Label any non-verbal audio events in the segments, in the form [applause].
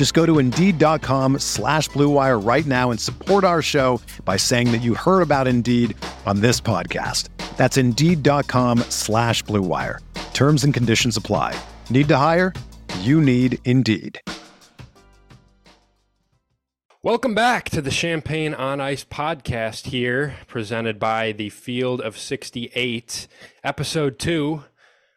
Just go to Indeed.com slash BlueWire right now and support our show by saying that you heard about Indeed on this podcast. That's Indeed.com slash BlueWire. Terms and conditions apply. Need to hire? You need Indeed. Welcome back to the Champaign on Ice podcast here, presented by the Field of 68, episode two.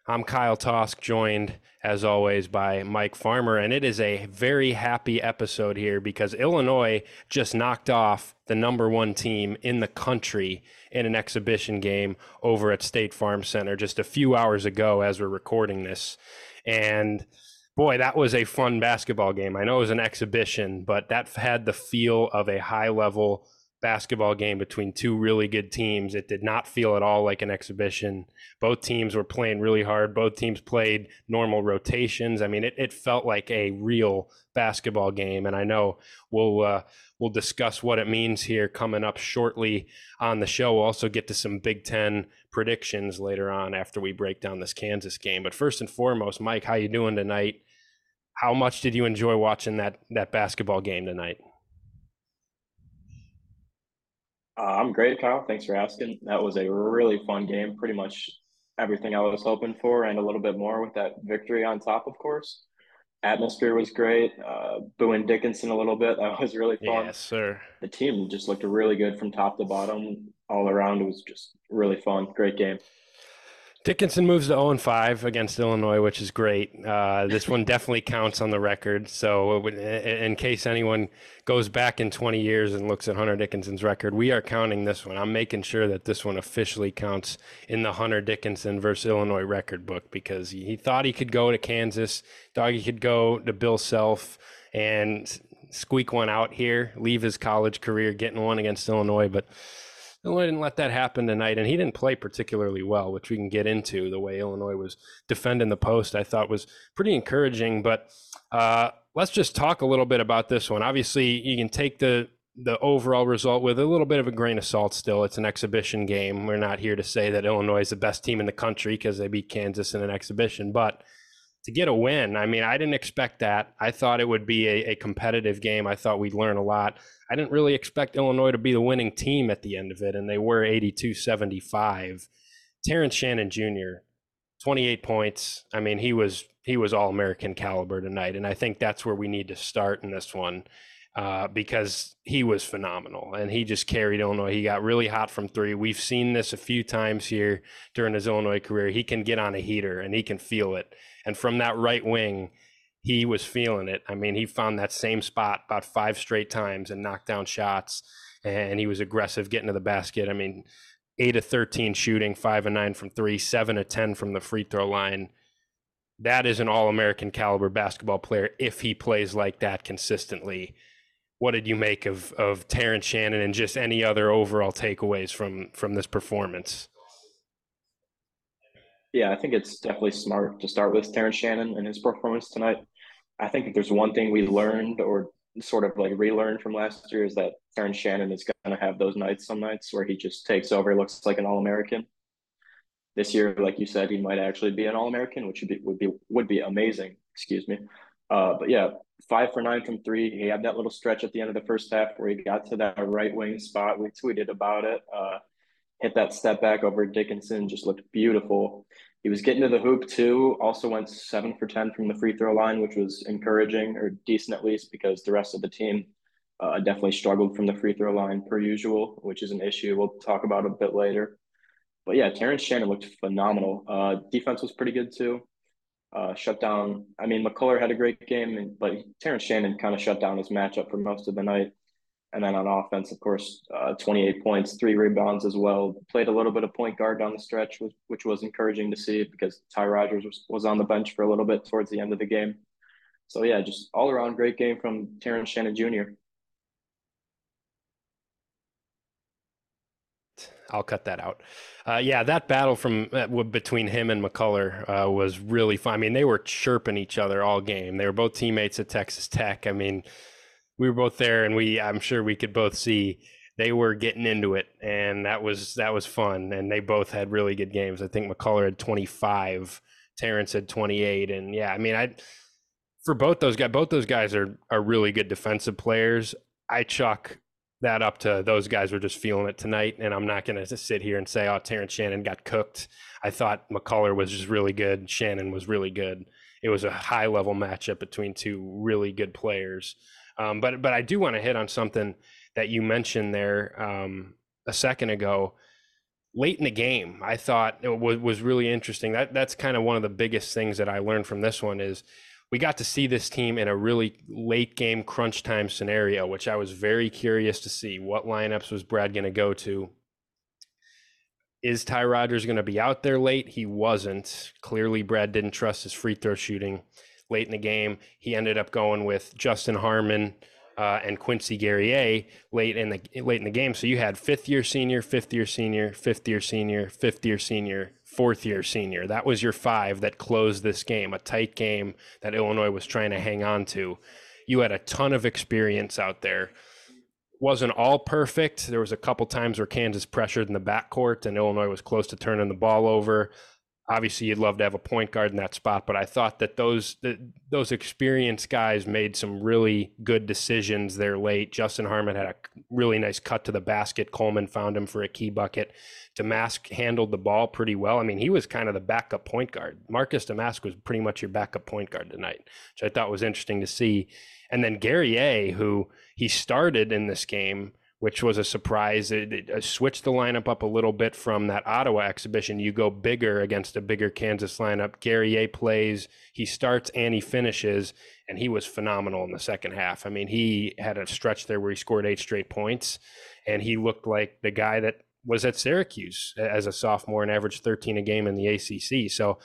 I'm Kyle Tausk, joined as always by Mike Farmer, and it is a very happy episode here because Illinois just knocked off the number one team in the country in an exhibition game over at State Farm Center just a few hours ago as we're recording this. And boy, that was a fun basketball game. I know it was an exhibition, but that had the feel of a high level basketball game between two really good teams. It did not feel at all like an exhibition. Both teams were playing really hard. Both teams played normal rotations. I mean, it, it felt like a real basketball game. And I know we'll uh, we'll discuss what it means here coming up shortly on the show. We'll also get to some Big Ten predictions later on after we break down this Kansas game. But first and foremost, Mike, how you doing tonight? How much did you enjoy watching that that basketball game tonight? Uh, I'm great, Kyle. Thanks for asking. That was a really fun game. Pretty much everything I was hoping for, and a little bit more with that victory on top, of course. Atmosphere was great. Uh, booing Dickinson a little bit. [laughs] That was really fun. Yes, sir. The team just looked really good from top to bottom. All around, it was just really fun. Great game. Dickinson moves to 0 5 against Illinois, which is great. Uh, this one definitely counts on the record. So, in case anyone goes back in 20 years and looks at Hunter Dickinson's record, we are counting this one. I'm making sure that this one officially counts in the Hunter Dickinson versus Illinois record book because he thought he could go to Kansas, thought he could go to Bill Self and squeak one out here, leave his college career getting one against Illinois. But Illinois didn't let that happen tonight, and he didn't play particularly well, which we can get into. The way Illinois was defending the post, I thought was pretty encouraging. But uh, let's just talk a little bit about this one. Obviously, you can take the the overall result with a little bit of a grain of salt still. It's an exhibition game. We're not here to say that Illinois is the best team in the country because they beat Kansas in an exhibition, but to get a win, I mean, I didn't expect that. I thought it would be a, a competitive game. I thought we'd learn a lot. I didn't really expect Illinois to be the winning team at the end of it, and they were 82 75. Terrence Shannon Jr., 28 points. I mean, he was he was all American caliber tonight, and I think that's where we need to start in this one uh, because he was phenomenal and he just carried Illinois. He got really hot from three. We've seen this a few times here during his Illinois career. He can get on a heater and he can feel it. And from that right wing, he was feeling it. I mean, he found that same spot about five straight times and knocked down shots. And he was aggressive getting to the basket. I mean, eight of 13 shooting, five and nine from three, seven of 10 from the free throw line. That is an all American caliber basketball player if he plays like that consistently. What did you make of, of Terrence Shannon and just any other overall takeaways from, from this performance? Yeah, I think it's definitely smart to start with Terrence Shannon and his performance tonight. I think if there's one thing we learned or sort of like relearned from last year is that Terrence Shannon is going to have those nights, some nights where he just takes over, looks like an All American. This year, like you said, he might actually be an All American, which would be would be would be amazing. Excuse me. Uh, but yeah, five for nine from three. He had that little stretch at the end of the first half where he got to that right wing spot. We tweeted about it. Uh, hit that step back over Dickinson, just looked beautiful. He was getting to the hoop too. Also went seven for ten from the free throw line, which was encouraging or decent at least because the rest of the team uh, definitely struggled from the free throw line per usual, which is an issue we'll talk about a bit later. but yeah, Terrence Shannon looked phenomenal. Uh, defense was pretty good too. Uh, shut down. I mean, McCullar had a great game, but Terrence Shannon kind of shut down his matchup for most of the night. And then on offense, of course, uh, 28 points, three rebounds as well. Played a little bit of point guard down the stretch, which, which was encouraging to see because Ty Rodgers was, was on the bench for a little bit towards the end of the game. So yeah, just all around great game from Terrence Shannon Jr. I'll cut that out. Uh, yeah, that battle from uh, between him and McCullar uh, was really fun. I mean, they were chirping each other all game. They were both teammates at Texas Tech. I mean, we were both there, and we I'm sure we could both see they were getting into it, and that was that was fun. And they both had really good games. I think McCullar had 25, Terrence had 28, and yeah, I mean, I for both those guys, both those guys are are really good defensive players. I chalk that up to those guys were just feeling it tonight. And I'm not going to sit here and say, oh, Terrence Shannon got cooked. I thought McCullar was just really good. Shannon was really good. It was a high level matchup between two really good players. Um, but but I do want to hit on something that you mentioned there um, a second ago. Late in the game, I thought it was, was really interesting. That that's kind of one of the biggest things that I learned from this one is we got to see this team in a really late game crunch time scenario, which I was very curious to see. What lineups was Brad going to go to? Is Ty Rodgers going to be out there late? He wasn't. Clearly, Brad didn't trust his free throw shooting late in the game. He ended up going with Justin Harmon uh, and Quincy Guerrier late in the late in the game. So you had fifth year senior, fifth year senior, fifth year senior, fifth year senior, fourth year senior. That was your five that closed this game, a tight game that Illinois was trying to hang on to. You had a ton of experience out there. Wasn't all perfect. There was a couple times where Kansas pressured in the backcourt and Illinois was close to turning the ball over obviously you'd love to have a point guard in that spot but i thought that those those experienced guys made some really good decisions there late. Justin harmon had a really nice cut to the basket. Coleman found him for a key bucket. Domask handled the ball pretty well. I mean he was kind of the backup point guard. Marcus Domask was pretty much your backup point guard tonight which i thought was interesting to see. And then Guerrier who he started in this game which was a surprise. It, it, it, switched the lineup up a little bit from that Ottawa exhibition. You go bigger against a bigger Kansas lineup. Guerrier plays, he starts and he finishes, and he was phenomenal in the second half. I mean, he had a stretch there where he scored eight straight points, and he looked like the guy that was at Syracuse as a sophomore and averaged 13 a game in the ACC. So,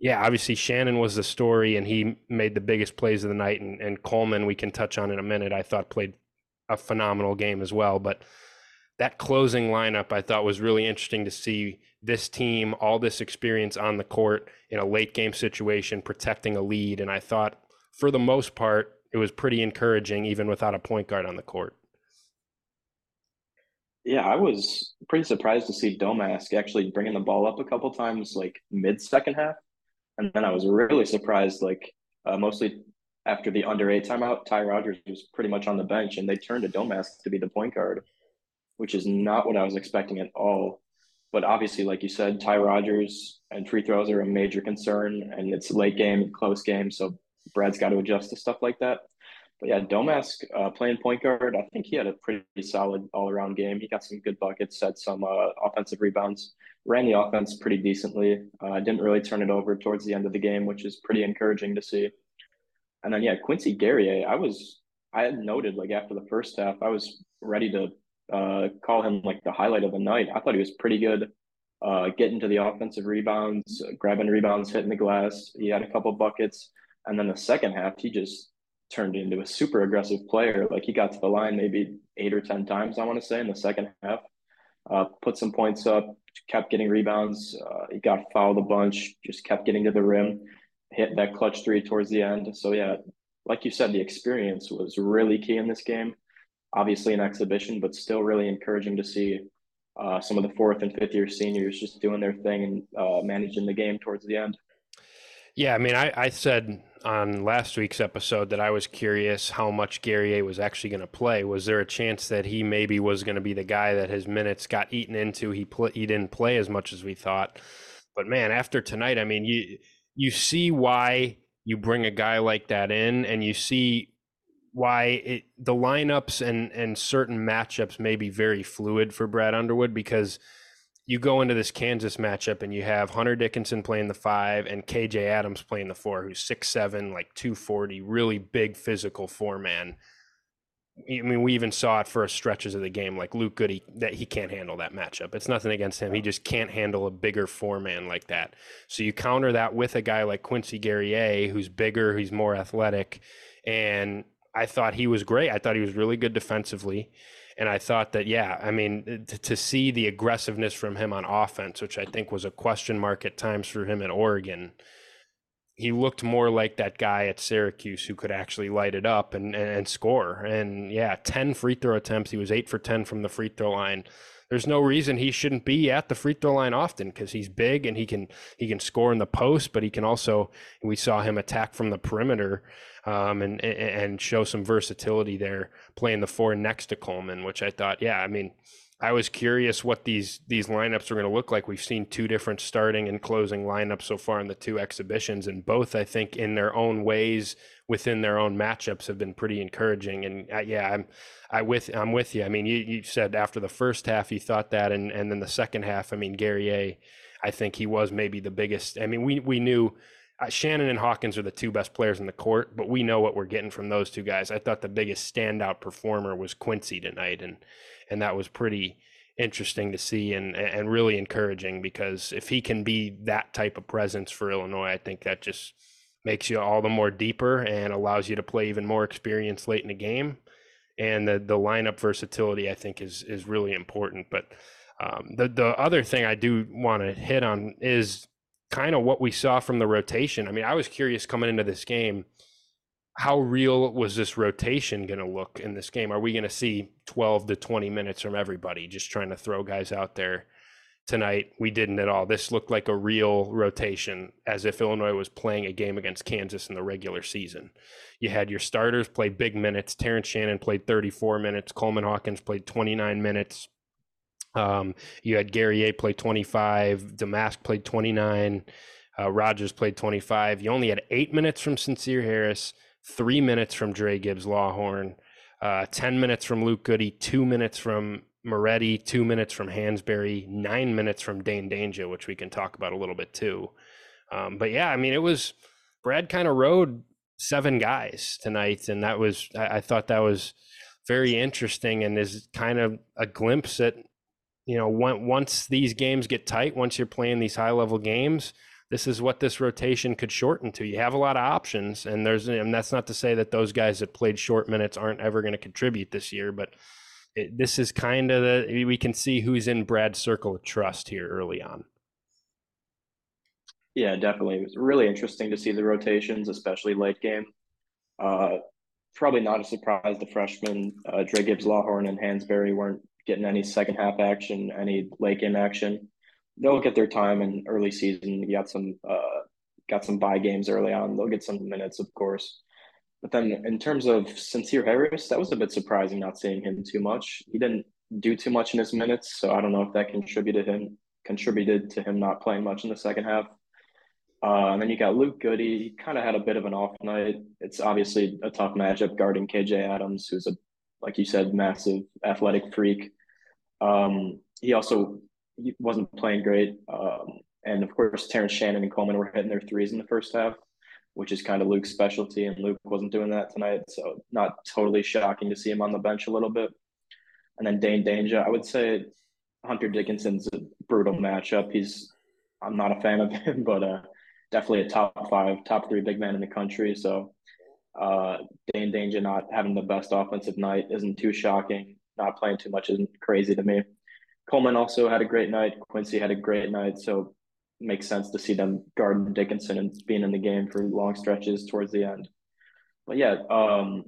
yeah, obviously Shannon was the story, and he made the biggest plays of the night. And, and Coleman, we can touch on in a minute. I thought played a phenomenal game as well. But that closing lineup I thought was really interesting to see this team, all this experience on the court in a late game situation, protecting a lead. And I thought for the most part, it was pretty encouraging, even without a point guard on the court. Yeah, I was pretty surprised to see Domask actually bringing the ball up a couple times, like mid second half. And then I was really surprised, like uh, mostly after the under eight timeout, Ty Rodgers was pretty much on the bench, and they turned to Domask to be the point guard, which is not what I was expecting at all. But obviously, like you said, Ty Rodgers and free throws are a major concern, and it's late game, close game, so Brad's got to adjust to stuff like that. But yeah, Domask uh, playing point guard, I think he had a pretty solid all around game. He got some good buckets, set some uh, offensive rebounds, ran the offense pretty decently. Uh, didn't really turn it over towards the end of the game, which is pretty encouraging to see. And then yeah, Quincy Guerrier, I was I had noted like after the first half, I was ready to uh, call him like the highlight of the night. I thought he was pretty good, uh, getting to the offensive rebounds, grabbing rebounds, hitting the glass. He had a couple buckets, and then the second half, he just turned into a super aggressive player. Like he got to the line maybe eight or ten times, I want to say, in the second half. Uh, put some points up, kept getting rebounds. Uh, he got fouled a bunch, just kept getting to the rim hit that clutch three towards the end. So yeah, like you said, the experience was really key in this game. Obviously an exhibition, but still really encouraging to see uh, some of the fourth and fifth year seniors just doing their thing and uh, managing the game towards the end. Yeah, I mean, I, I said on last week's episode that I was curious how much Guerrier was actually going to play. Was there a chance that he maybe was going to be the guy that his minutes got eaten into? He pl- he didn't play as much as we thought. But man, after tonight, I mean, you you see why you bring a guy like that in and you see why it, the lineups and and certain matchups may be very fluid for Brad Underwood because you go into this Kansas matchup and you have Hunter Dickinson playing the five and KJ Adams playing the four, who's six seven, like two forty, really big physical four man. I mean, we even saw it for stretches of the game, like Luke Goode, that he can't handle that matchup. It's nothing against him; he just can't handle a bigger four man like that. So you counter that with a guy like Quincy Guerrier, who's bigger, he's more athletic, and I thought he was great. I thought he was really good defensively. And I thought that, yeah, I mean, uh, to, to, see the aggressiveness from him on offense, which I think was a question mark at times for him at Oregon, he looked more like that guy at Syracuse who could actually light it up and, and, score. And yeah, 10 free throw attempts. He was eight for 10 from the free throw line there's no reason he shouldn't be at the free throw line often because he's big and he can he can score in the post, but he can also we saw him attack from the perimeter um, and and show some versatility there playing the four next to Coleman, which I thought, yeah, I mean. I was curious what these these lineups are going to look like. We've seen two different starting and closing lineups so far in the two exhibitions, and both, I think, in their own ways, within their own matchups, have been pretty encouraging. And uh, yeah, I'm I with I'm with you. I mean, you, you said after the first half you thought that, and and then the second half, I mean, Guerrier, I think he was maybe the biggest. I mean, we we knew. Uh, Shannon and Hawkins are the two best players in the court, but we know what we're getting from those two guys. I thought the biggest standout performer was Quincy tonight, and and that was pretty interesting to see and and really encouraging because if he can be that type of presence for Illinois, I think that just makes you all the more deeper and allows you to play even more experience late in the game and the the lineup versatility I think is is really important. But um, the the other thing I do want to hit on is kind of what we saw from the rotation. I mean, I was curious coming into this game. How real was this rotation going to look in this game? Are we going to see 12 to 20 minutes from everybody just trying to throw guys out there? tonight we didn't at all. This looked like a real rotation, as if Illinois was playing a game against Kansas in the regular season. You had your starters play big minutes. Terrence Shannon played 34 minutes. Coleman Hawkins played 29 minutes. Um, you had Guerrier play 25. Domask played 29. Uh, Rodgers played 25. You only had eight minutes from Sencire Harris, three minutes from Dra Gibbs Lawhorn, uh, 10 minutes from Luke Goode, two minutes from Moretti, two minutes from Hansberry, nine minutes from Dain Dainja, which we can talk about a little bit too. Um, but yeah, I mean, it was Brad kind of rode seven guys tonight, and that was I, I thought that was very interesting and is kind of a glimpse at you know once these games get tight, once you're playing these high level games. This is what this rotation could shorten to. You have a lot of options, and there's, and that's not to say that those guys that played short minutes aren't ever going to contribute this year, but it, this is kind of the we can see who's in Brad's circle of trust here early on. Yeah, definitely. It was really interesting to see the rotations, especially late game. Uh, probably not a surprise the freshmen uh, Dra Gibbs Lawhorn and Hansberry weren't getting any second half action, any late game action. They'll get their time in early season. You got some uh, got some buy games early on. They'll get some minutes, of course. But then in terms of Sencire Harris, that was a bit surprising not seeing him too much. He didn't do too much in his minutes, so I don't know if that contributed him contributed to him not playing much in the second half. Uh, and then you got Luke Goode. He kind of had a bit of an off night. It's obviously a tough matchup guarding KJ Adams, who's a, like you said, massive athletic freak. Um, he also wasn't playing great. Um, and of course, Terrence Shannon and Coleman were hitting their threes in the first half which is kind of Luke's specialty, and Luke wasn't doing that tonight. So not totally shocking to see him on the bench a little bit. And then Dain Dainja, I would say Hunter Dickinson's a brutal matchup. He's I'm not a fan of [laughs] him, but uh, definitely a top five, top three big man in the country. So uh, Dain Dainja not having the best offensive night isn't too shocking. Not playing too much isn't crazy to me. Coleman also had a great night. Quincy had a great night. So makes sense to see them guarding Dickinson and being in the game for long stretches towards the end. But yeah, um,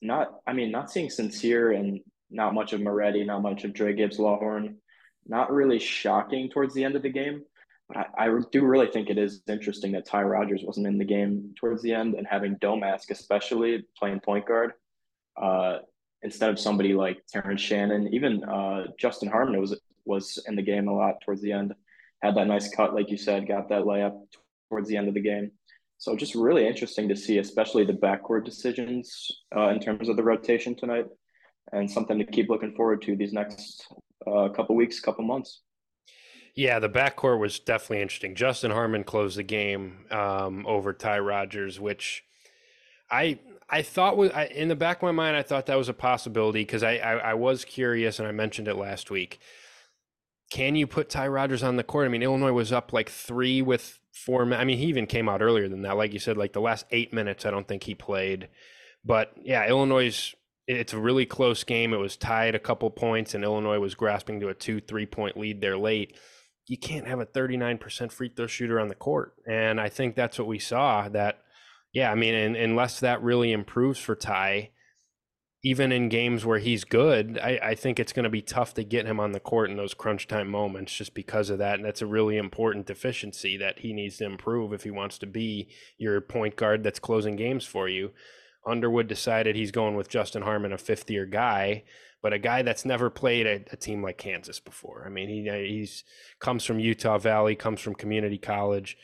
not I mean not seeing Sencire and not much of Moretti, not much of Dra Gibbs Lawhorn, not really shocking towards the end of the game. But I, I do really think it is interesting that Ty Rodgers wasn't in the game towards the end and having Domask especially playing point guard. Uh, instead of somebody like Terrence Shannon, even uh, Justin Harmon was was in the game a lot towards the end had that nice cut, like you said, got that layup towards the end of the game. So just really interesting to see, especially the backcourt decisions uh, in terms of the rotation tonight, and something to keep looking forward to these next uh, couple weeks, couple months. Yeah, the backcourt was definitely interesting. Justin Harmon closed the game um, over Ty Rodgers, which I I thought was I, in the back of my mind. I thought that was a possibility because I, I I was curious, and I mentioned it last week. Can you put Ty Rodgers on the court? I mean, Illinois was up like three with four. I mean, he even came out earlier than that. Like you said, like the last eight minutes, I don't think he played. But yeah, Illinois it's a really close game. It was tied a couple points, and Illinois was grasping to a two, three point lead there late. You can't have a 39% free throw shooter on the court. And I think that's what we saw that, yeah, I mean, and, unless that really improves for Ty, even in games where he's good, I, I think it's going to be tough to get him on the court in those crunch time moments just because of that. And that's a really important deficiency that he needs to improve if he wants to be your point guard that's closing games for you. Underwood decided he's going with Justin Harmon, a fifth year guy, but a guy that's never played a, a, team like Kansas before. I mean, he he's comes from Utah Valley, comes from community college.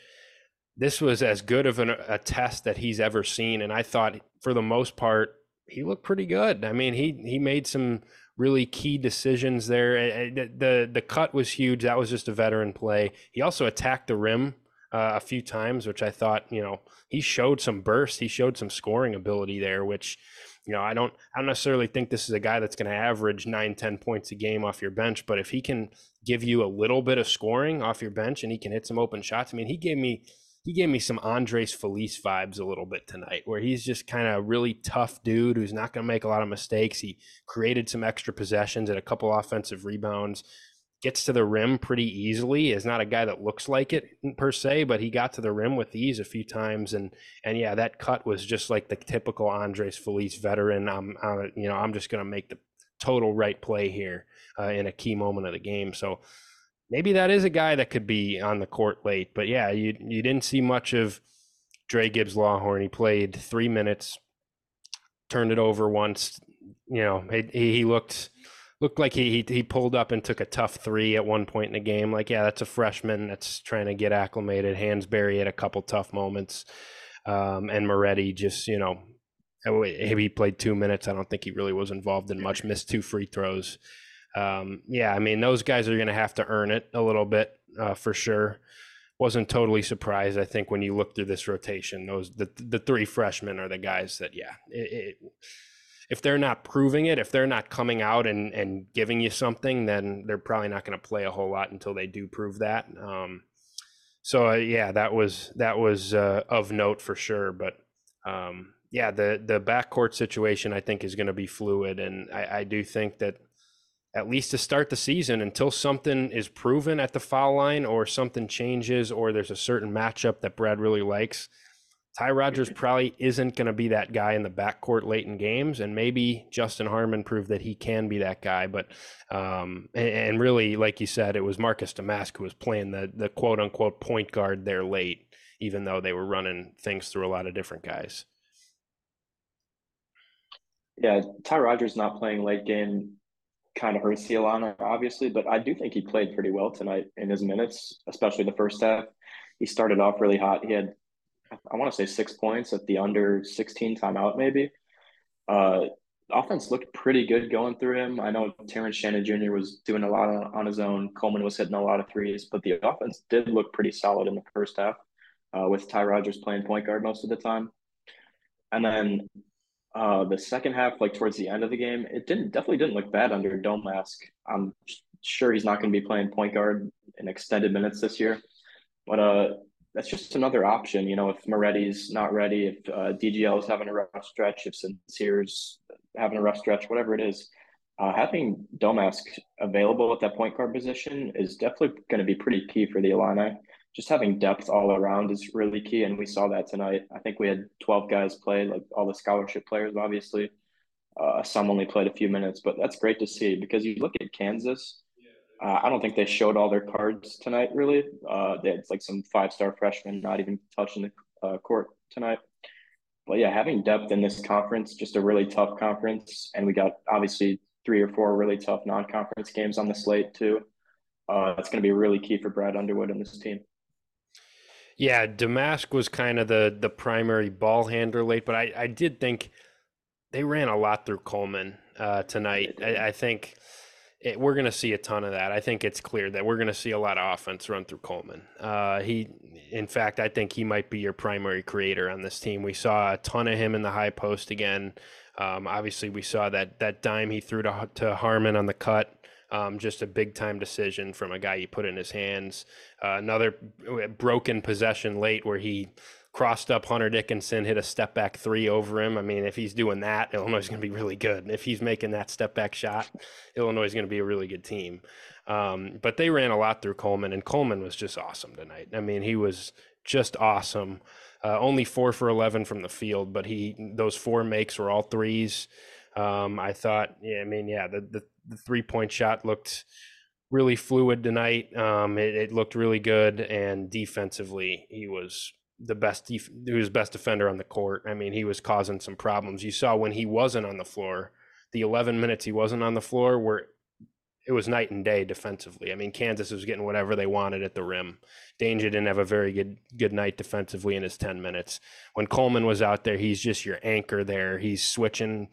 This was as good of an, a test that he's ever seen, and I thought for the most part he looked pretty good. I mean, he he made some really key decisions there. The the, the cut was huge. That was just a veteran play. He also attacked the rim uh, a few times, which I thought, you know, he showed some burst. He showed some scoring ability there, which, you know, I don't, I don't necessarily think this is a guy that's going to average nine, 10 points a game off your bench, but if he can give you a little bit of scoring off your bench and he can hit some open shots, I mean, he gave me, he gave me some Andres Feliz vibes a little bit tonight, where he's just kind of a really tough dude who's not going to make a lot of mistakes. He created some extra possessions and a couple offensive rebounds gets to the rim pretty easily. Is not a guy that looks like it per se, but he got to the rim with ease a few times, and and yeah, that cut was just like the typical Andres Feliz veteran. I'm, I'm you know I'm just going to make the total right play here uh, in a key moment of the game. So maybe that is a guy that could be on the court late. But yeah, you you didn't see much of Dra Gibbs Lawhorn. He played three minutes, turned it over once. You know, he, he looked looked like he, he, he pulled up and took a tough three at one point in the game. Like, yeah, that's a freshman that's trying to get acclimated. Hansberry had a couple tough moments, um, and Moretti just you know, he played two minutes. I don't think he really was involved in much. Missed two free throws. Um, yeah, I mean those guys are going to have to earn it a little bit uh, for sure. Wasn't totally surprised. I think when you look through this rotation, those the the three freshmen are the guys that yeah. It, it, if they're not proving it, if they're not coming out and, and giving you something, then they're probably not going to play a whole lot until they do prove that. Um, so uh, yeah, that was that was uh, of note for sure. But um, yeah, the the backcourt situation I think is going to be fluid, and I, I do think that at least to start the season, until something is proven at the foul line or something changes or there's a certain matchup that Brad really likes, Ty Rodgers probably isn't going to be that guy in the backcourt late in games, and maybe Justin Harmon proved that he can be that guy. But um, and, and, really, like you said, it was Marcus Domask who was playing the the quote unquote point guard there late, even though they were running things through a lot of different guys. Yeah, Ty Rodgers not playing late game kind of hurts Illini, obviously, but I do think he played pretty well tonight in his minutes, especially the first half. He started off really hot. He had I want to say six points at the under 16 timeout, maybe. Uh, offense looked pretty good going through him. I know Terrence Shannon Jr. was doing a lot on, on his own. Coleman was hitting a lot of threes, but the offense did look pretty solid in the first half uh, with Ty Rodgers playing point guard most of the time. And then uh, the second half, like towards the end of the game, it didn't definitely didn't look bad under Domask. I'm sure he's not going to be playing point guard in extended minutes this year, but uh, that's just another option. You know, if Moretti's not ready, if uh, DGL is having a rough stretch, if Sears having a rough stretch, whatever it is, uh, having Domask available at that point guard position is definitely going to be pretty key for the Illini. Just having depth all around is really key, and we saw that tonight. I think we had 12 guys play, like all the scholarship players, obviously. Uh, some only played a few minutes, but that's great to see because you look at Kansas uh, I don't think they showed all their cards tonight. Really, uh, they had like some five-star freshmen not even touching the uh, court tonight. But yeah, having depth in this conference, just a really tough conference, and we got obviously three or four really tough non-conference games on the slate too. Uh, that's going to be really key for Brad Underwood and this team. Yeah, Domask was kind of the the primary ball handler late, but I, I did think they ran a lot through Coleman uh, tonight. I, I think it, we're going to see a ton of that. I think it's clear that we're going to see a lot of offense run through Coleman. Uh, he, in fact, I think he might be your primary creator on this team. We saw a ton of him in the high post again. Um, obviously, we saw that that dime he threw to to Harmon on the cut. Um, just a big time decision from a guy he put in his hands. Uh, another broken possession late where he crossed up Hunter Dickinson, hit a step back three over him. I mean, if he's doing that, Illinois is going to be really good. If he's making that step back shot, Illinois is going to be a really good team. Um, but they ran a lot through Coleman, and Coleman was just awesome tonight. I mean, he was just awesome. Uh, only four for 11 from the field, but he those four makes were all threes. Um, I thought, yeah, I mean, yeah, the, the, the three point shot looked really fluid tonight. Um, it, it, looked really good, and defensively, he was the best def- he was best defender on the court. I mean, he was causing some problems. You saw when he wasn't on the floor, the 11 minutes he wasn't on the floor were it was night and day defensively. I mean, Kansas was getting whatever they wanted at the rim. Dainja didn't have a very good good night defensively in his 10 minutes. When Coleman was out there, he's just your anchor there. He's switching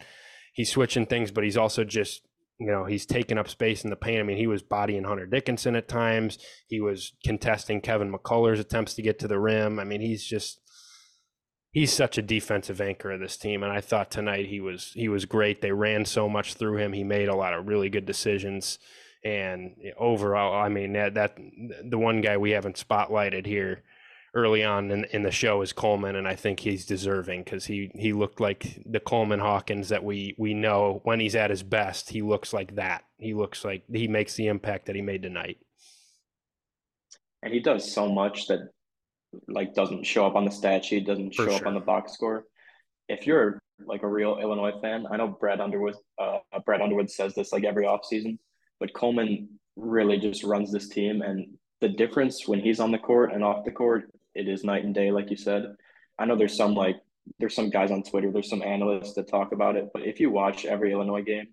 he's switching things, but he's also just you know, he's taking up space in the paint. I mean, he was bodying Hunter Dickinson at times. He was contesting Kevin McCullar's attempts to get to the rim. I mean, he's just he's such a defensive anchor of this team. And I thought tonight he was he was great. They ran so much through him. He made a lot of really good decisions. And overall, I mean that, that the one guy we haven't spotlighted here early on in, in the show is Coleman, and I think he's deserving because he he looked like the Coleman Hawkins that we we know when he's at his best. He looks like that. He looks like he makes the impact that he made tonight. And he does so much that like doesn't show up on the stat sheet, doesn't show sure. up on the box score. If you're like a real Illinois fan, I know Brad Underwood uh, Brad Underwood says this like every offseason, but Coleman really just runs this team and the difference when he's on the court and off the court it is night and day, like you said. I know there's some like there's some guys on Twitter, there's some analysts that talk about it, but if you watch every Illinois game,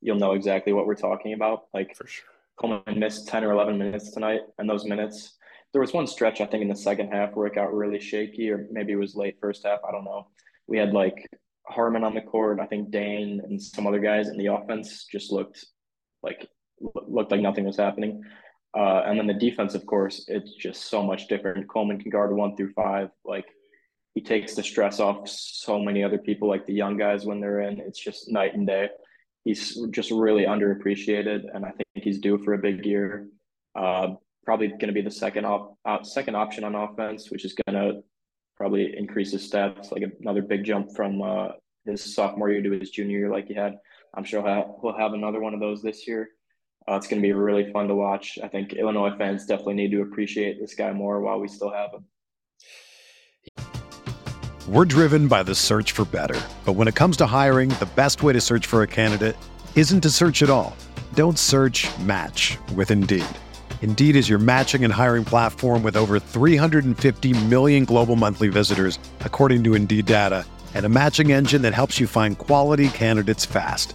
you'll know exactly what we're talking about. Like for sure. Coleman missed 10 or 11 minutes tonight, and those minutes, there was one stretch I think in the second half where it got really shaky, or maybe it was late first half. I don't know. We had like Harmon on the court, I think Dain and some other guys, and the offense just looked like looked like nothing was happening. Uh, and then the defense, of course, it's just so much different. Coleman can guard one through five. Like he takes the stress off so many other people, like the young guys when they're in. It's just night and day. He's just really underappreciated, and I think he's due for a big year. Uh, probably going to be the second op- uh, second option on offense, which is going to probably increase his stats, like another big jump from uh, his sophomore year to his junior year, like he had. I'm sure he'll have, he'll have another one of those this year. Uh, it's going to be really fun to watch. I think Illinois fans definitely need to appreciate this guy more while we still have him. We're driven by the search for better. But when it comes to hiring, the best way to search for a candidate isn't to search at all. Don't search match with Indeed. Indeed is your matching and hiring platform with over 350 million global monthly visitors, according to Indeed data, and a matching engine that helps you find quality candidates fast.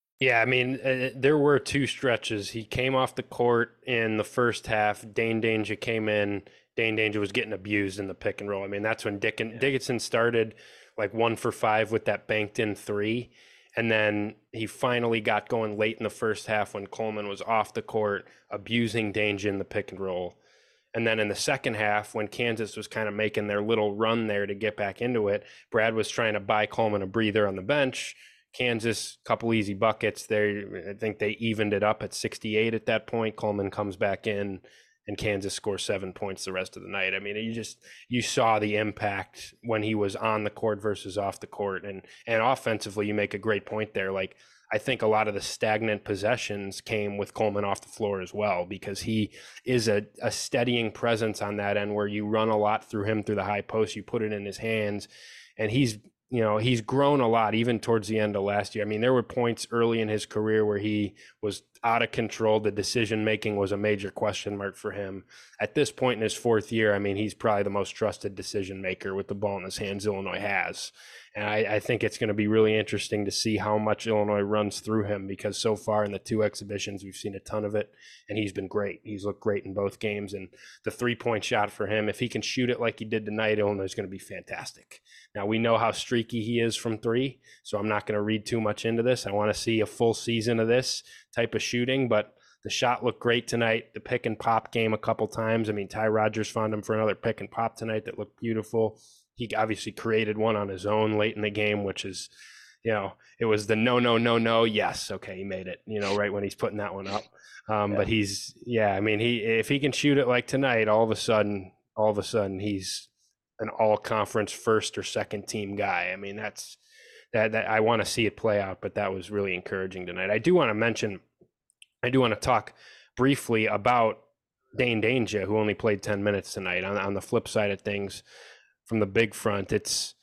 Yeah, I mean, uh, there were two stretches. He came off the court in the first half. Dain Dainja came in. Dain Dainja was getting abused in the pick and roll. I mean, that's when Dick Dickinson started like one for five with that banked in three. And then he finally got going late in the first half when Coleman was off the court, abusing Dainja in the pick and roll. And then in the second half, when Kansas was kind of making their little run there to get back into it, Brad was trying to buy Coleman a breather on the bench. Kansas, couple easy buckets. They, I think they evened it up at 68 at that point. Coleman comes back in, and Kansas scores seven points the rest of the night. I mean, you just you saw the impact when he was on the court versus off the court, and and offensively, you make a great point there. Like I think a lot of the stagnant possessions came with Coleman off the floor as well because he is a, a steadying presence on that end where you run a lot through him through the high post, you put it in his hands, and he's you know he's grown a lot even towards the end of last year. I mean, there were points early in his career where he was out of control. The decision making was a major question mark for him. At this point in his fourth year, I mean, he's probably the most trusted decision maker with the ball in his hands Illinois has. And I, I think it's going to be really interesting to see how much Illinois runs through him because so far in the two exhibitions, we've seen a ton of it, and he's been great. He's looked great in both games. And the three point shot for him, if he can shoot it like he did tonight, Illinois is going to be fantastic. Now, we know how streaky he is from three, so I'm not going to read too much into this. I want to see a full season of this type of shooting, but the shot looked great tonight. The pick and pop game a couple times. I mean, Ty Rodgers found him for another pick and pop tonight that looked beautiful he obviously created one on his own late in the game, which is, you know, it was the no, no, no, no, yes, okay, he made it, you know, right when he's putting that one up. Um, yeah. But he's, yeah, I mean, he if he can shoot it like tonight, all of a sudden, all of a sudden, he's an all conference first or second team guy. I mean, that's that, that I want to see it play out, but that was really encouraging tonight. I do want to mention, I do want to talk briefly about Dain Dainja, who only played 10 minutes tonight. On, on the flip side of things, from the big front. It's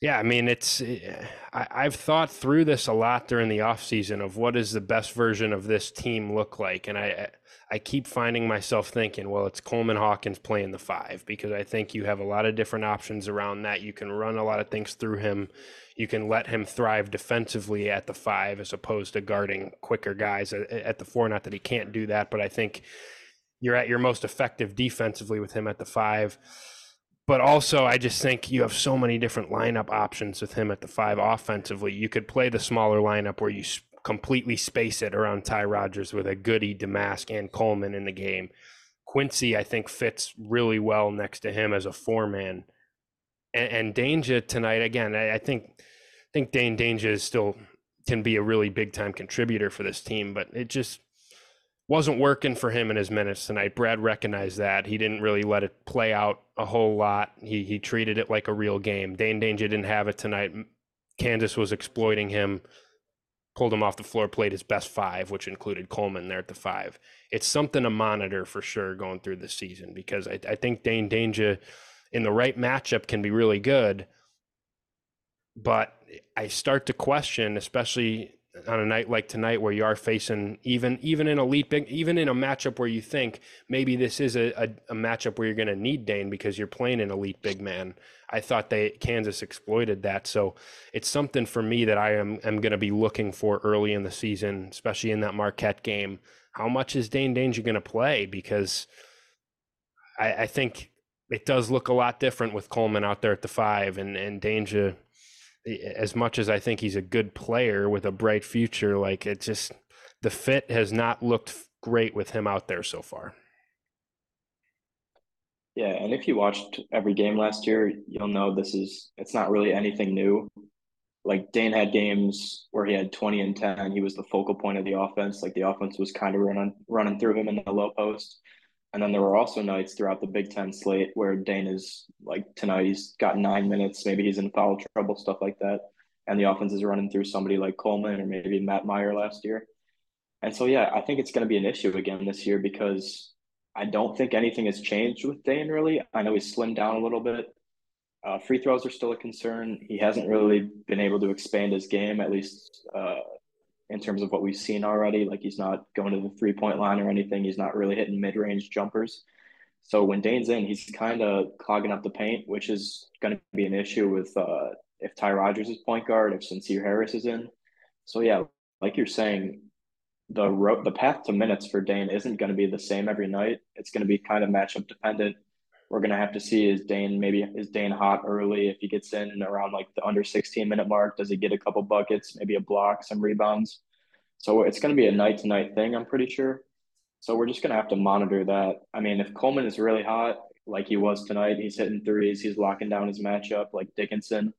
yeah, I mean, it's eh, I, have thought through this a lot during the off season of what does the best version of this team look like, and I I keep finding myself thinking, well, it's Coleman Hawkins playing the five because I think you have a lot of different options around that. You can run a lot of things through him. You can let him thrive defensively at the five as opposed to guarding quicker guys at, the four. Not that he can't do that, but I think you're at your most effective defensively with him at the five but also I just think you have so many different lineup options with him at the five offensively. You could play the smaller lineup where you completely space it around Ty Rodgers with a Goody, Domask, and Coleman in the game. Quincy, I think, fits really well next to him as a four man. And, and Dainja tonight, again, I, I think I think Dain Dainja is still can be a really big time contributor for this team, but it just wasn't working for him in his minutes tonight. Brad recognized that. He didn't really let it play out a whole lot. He he treated it like a real game. Dain Dainja didn't have it tonight. Kansas was exploiting him, pulled him off the floor, played his best five, which included Coleman there at the five. It's something to monitor for sure going through the season because I, I think Dain Dainja in the right matchup can be really good. But I start to question, especially on a night like tonight where you are facing even even in elite big even in a matchup where you think maybe this is a, a, a matchup where you're going to need Dain because you're playing an elite big man. I thought they Kansas exploited that. So it's something for me that I am am going to be looking for early in the season, especially in that Marquette game. How much is Dain Dainja going to play? Because I, I think it does look a lot different with Coleman out there at the five and and Dainja as much as I think he's a good player with a bright future, like it just the fit has not looked great with him out there so far. Yeah, and if you watched every game last year, you'll know this is it's not really anything new. Like Dain had games where he had 20 and 10. He was the focal point of the offense. Like the offense was kind of running running through him in the low post. And then there were also nights throughout the Big Ten slate where Dain is like tonight he's got nine minutes, maybe he's in foul trouble, stuff like that. And the offense is running through somebody like Coleman or maybe Matt Mayer last year. And so yeah, I think it's going to be an issue again this year because I don't think anything has changed with Dain really. I know he's slimmed down a little bit. Uh, free throws are still a concern. He hasn't really been able to expand his game, at least uh, in terms of what we've seen already. Like he's not going to the three point line or anything. He's not really hitting mid range jumpers. So when Dain's in, he's kind of clogging up the paint, which is going to be an issue with uh, if Ty Rodgers is point guard, if Sencire Harris is in. So yeah, like you're saying, the ro- the path to minutes for Dain isn't going to be the same every night. It's going to be kind of matchup dependent. we're gonna have to see is Dain maybe is Dain hot early if he gets in around like the under 16 minute mark? Does he get a couple buckets, maybe a block, some rebounds? So it's gonna be a night to night thing, I'm pretty sure. So we're just gonna have to monitor that. I mean, if Coleman is really hot, like he was tonight, he's hitting threes, he's locking down his matchup like Dickinson.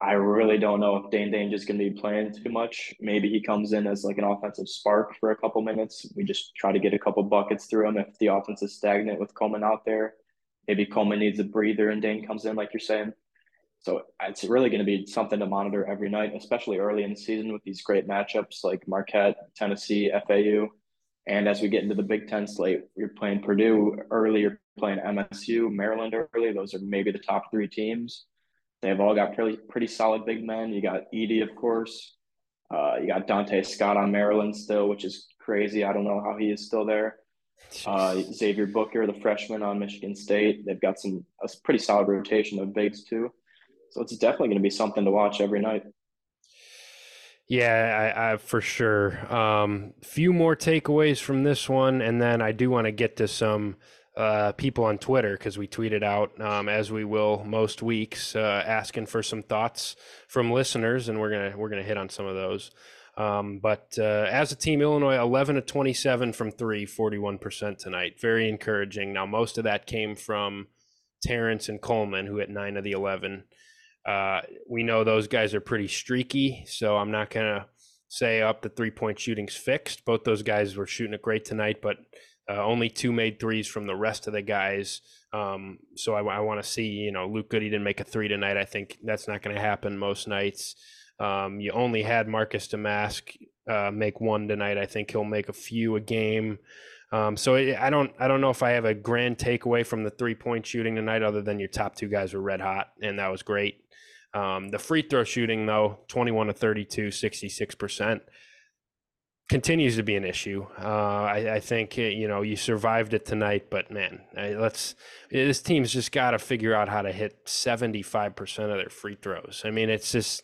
I really don't know if Dane Dain just going to be playing too much. Maybe he comes in as like an offensive spark for a couple minutes. We just try to get a couple buckets through him if the offense is stagnant with Coleman out there. Maybe Coleman needs a breather and Dain comes in, like you're saying. So it's really going to be something to monitor every night, especially early in the season with these great matchups like Marquette, Tennessee, FAU. And as we get into the Big Ten slate, you're playing Purdue early, you're playing MSU, Maryland early. Those are maybe the top three teams. They've all got pretty pretty solid big men. You got Edey, of course. Uh, you got Donta Scott on Maryland still, which is crazy. I don't know how he is still there. Uh, Xavier Booker, the freshman on Michigan State. They've got some a pretty solid rotation of bigs too. So it's definitely going to be something to watch every night. Yeah, I, I for sure. Um, few more takeaways from this one, and then I do want to get to some uh, people on Twitter because we tweeted out, um, as we will most weeks, uh, asking for some thoughts from listeners, and we're gonna we're gonna hit on some of those. Um, but uh, as a team, Illinois 11 to 27 from three, 41% tonight. Very encouraging. Now, most of that came from Terrence and Coleman, who hit nine of the 11. Uh, we know those guys are pretty streaky, so I'm not gonna say up the three point shooting's fixed. Both those guys were shooting it great tonight, but uh, only two made threes from the rest of the guys. Um, so I, I want to see, you know, Luke Goode didn't make a three tonight. I think that's not going to happen most nights. Um, you only had Marcus Domask uh, make one tonight. I think he'll make a few a game. Um, so I don't, I don't know if I have a grand takeaway from the three point shooting tonight, other than your top two guys were red hot, and that was great. Um, the free throw shooting, though, 21 to 32, 66% continues to be an issue. Uh, I, I, think eh, you know you survived it tonight, but man, let's this team's just got to figure out how to hit seventy five percent of their free throws. I mean, it's just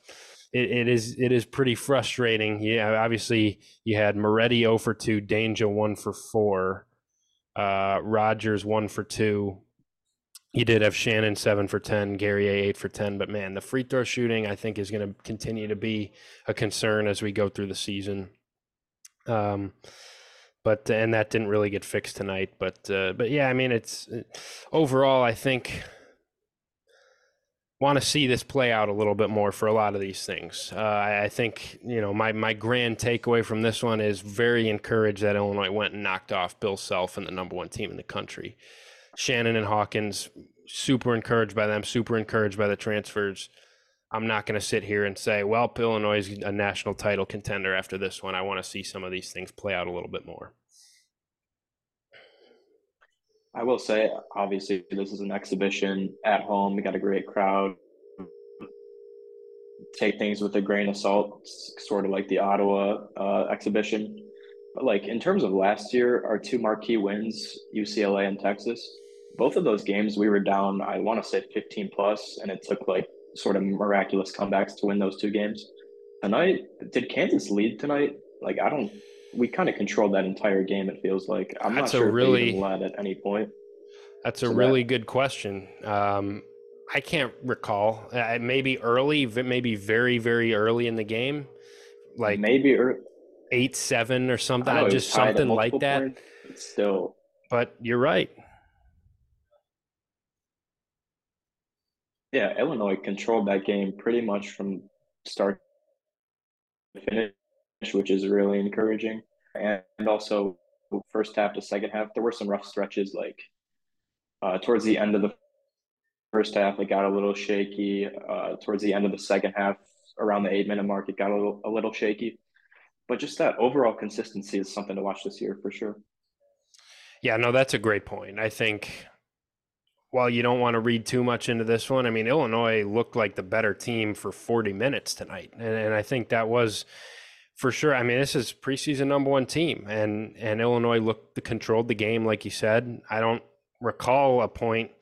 it, it is it is pretty frustrating. Yeah, obviously you had Moretti zero oh for two, Dainja one for four, uh, Rodgers one for two. You did have Shannon seven for ten, Guerrier eight for ten, but man, the free throw shooting I think is going to continue to be a concern as we go through the season. Um, but and that didn't really get fixed tonight. But uh, but yeah, I mean, it's uh, overall, I think want to see this play out a little bit more for a lot of these things. Uh, I, I, think you know my my grand takeaway from this one is very encouraged that Illinois went and knocked off Bill Self and the number one team in the country. Shannon and Hawkins, super encouraged by them, super encouraged by the transfers. I'm not going to sit here and say, well, Illinois is a national title contender after this one. I want to see some of these things play out a little bit more. I will say, obviously, this is an exhibition at home. We got a great crowd. Take things with a grain of salt, sort of like the Ottawa uh, exhibition. But like in terms of last year, our two marquee wins, UCLA and Texas, both of those games we were down. I want to say 15 plus, and it took like sort of miraculous comebacks to win those two games. Tonight, did Kansas lead tonight? Like I don't. We kind of controlled that entire game. It feels like I'm that's not sure really, if they led at any point. That's a so really that, good question. Um, I can't recall. Uh, maybe early, maybe very very early in the game, like maybe eight seven or something. Just something like that. Still, but you're right. Yeah, Illinois controlled that game pretty much from start to finish, which is really encouraging. And also, first half to second half, there were some rough stretches. Like uh, towards the end of the first half, it got a little shaky. Uh, towards the end of the second half, around the eight minute mark, it got a little a little shaky. But just that overall consistency is something to watch this year for sure. Yeah, no, that's a great point. I think while you don't want to read too much into this one, I mean, Illinois looked like the better team for 40 minutes tonight. And, and I think that was for sure. I mean, this is preseason number one team, and, and Illinois looked controlled the game, like you said. I don't recall a point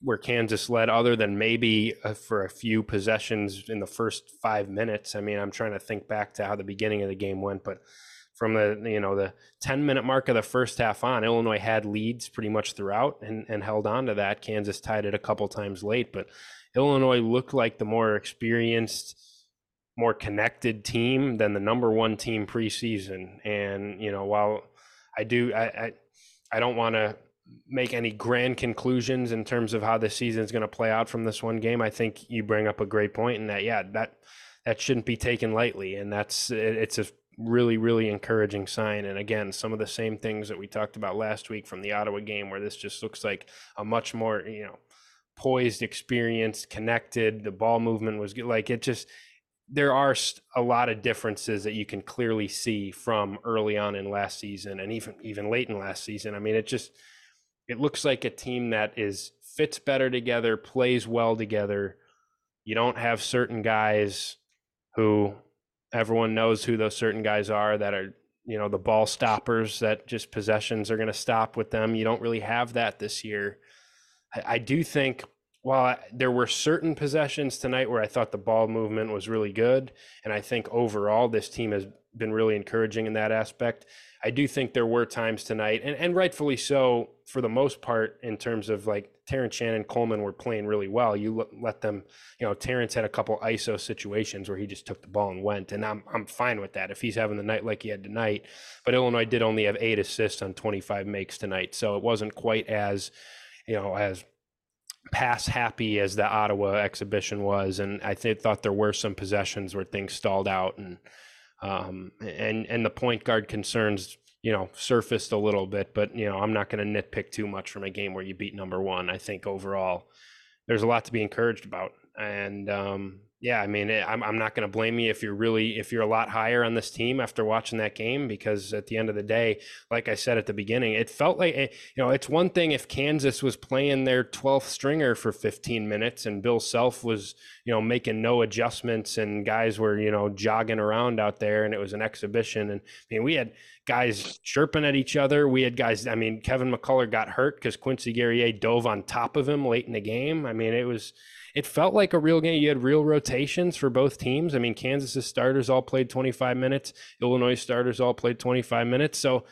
where Kansas led other than maybe uh, for a few possessions in the first five minutes. I mean, I'm trying to think back to how the beginning of the game went, but from the you know the 10 minute mark of the first half on illinois had leads pretty much throughout and, and held on to that. Kansas tied it a couple times late but illinois looked like the more experienced more connected team than the number one team preseason. And you know while i do i i, I don't want to make any grand conclusions in terms of how the season is going to play out from this one game i think you bring up a great point in that yeah that that shouldn't be taken lightly. And that's it's a really, really encouraging sign. And again, some of the same things that we talked about last week from the Ottawa game, where this just looks like a much more, you know, poised, experienced, connected. The ball movement was good. Like it just, there are a lot of differences that you can clearly see from early on in last season and even even late in last season. I mean, it just it looks like a team that is fits better together, plays well together. You don't have certain guys who everyone knows who those certain guys are that are you know the ball stoppers that just possessions are going to stop with them. You don't really have that this year. I, I, do think while there were certain possessions tonight where i thought the ball movement was really good and i think overall this team has been really encouraging in that aspect I do think there were times tonight, and, and rightfully so for the most part, in terms of like Terrence Shannon, Coleman were playing really well. You let them, you know, Terrence had a couple ISO situations where he just took the ball and went, and I'm I'm fine with that if he's having the night like he had tonight. But Illinois did only have eight assists on 25 makes tonight, so it wasn't quite as, you know, as pass happy as the Ottawa exhibition was, and I th- thought there were some possessions where things stalled out and um, and and the point guard concerns you know surfaced a little bit, but you know I'm not going to nitpick too much from a game where you beat number one. I think overall there's a lot to be encouraged about, and um, yeah, I mean, I'm, I'm not going to blame you if you're really if you're a lot higher on this team after watching that game because at the end of the day, like I said at the beginning, it felt like eh, you know it's one thing if Kansas was playing their 12th stringer for 15 minutes and Bill Self was you know making no adjustments and guys were you know jogging around out there and it was an exhibition and I mean we had guys chirping at each other. We had guys. I mean, Kevin McCullar got hurt because Quincy Guerrier dove on top of him late in the game. I mean, it was it felt like a real game. You had real rotations for both teams. I mean, Kansas's starters all played 25 minutes. Illinois starters all played 25 minutes. So,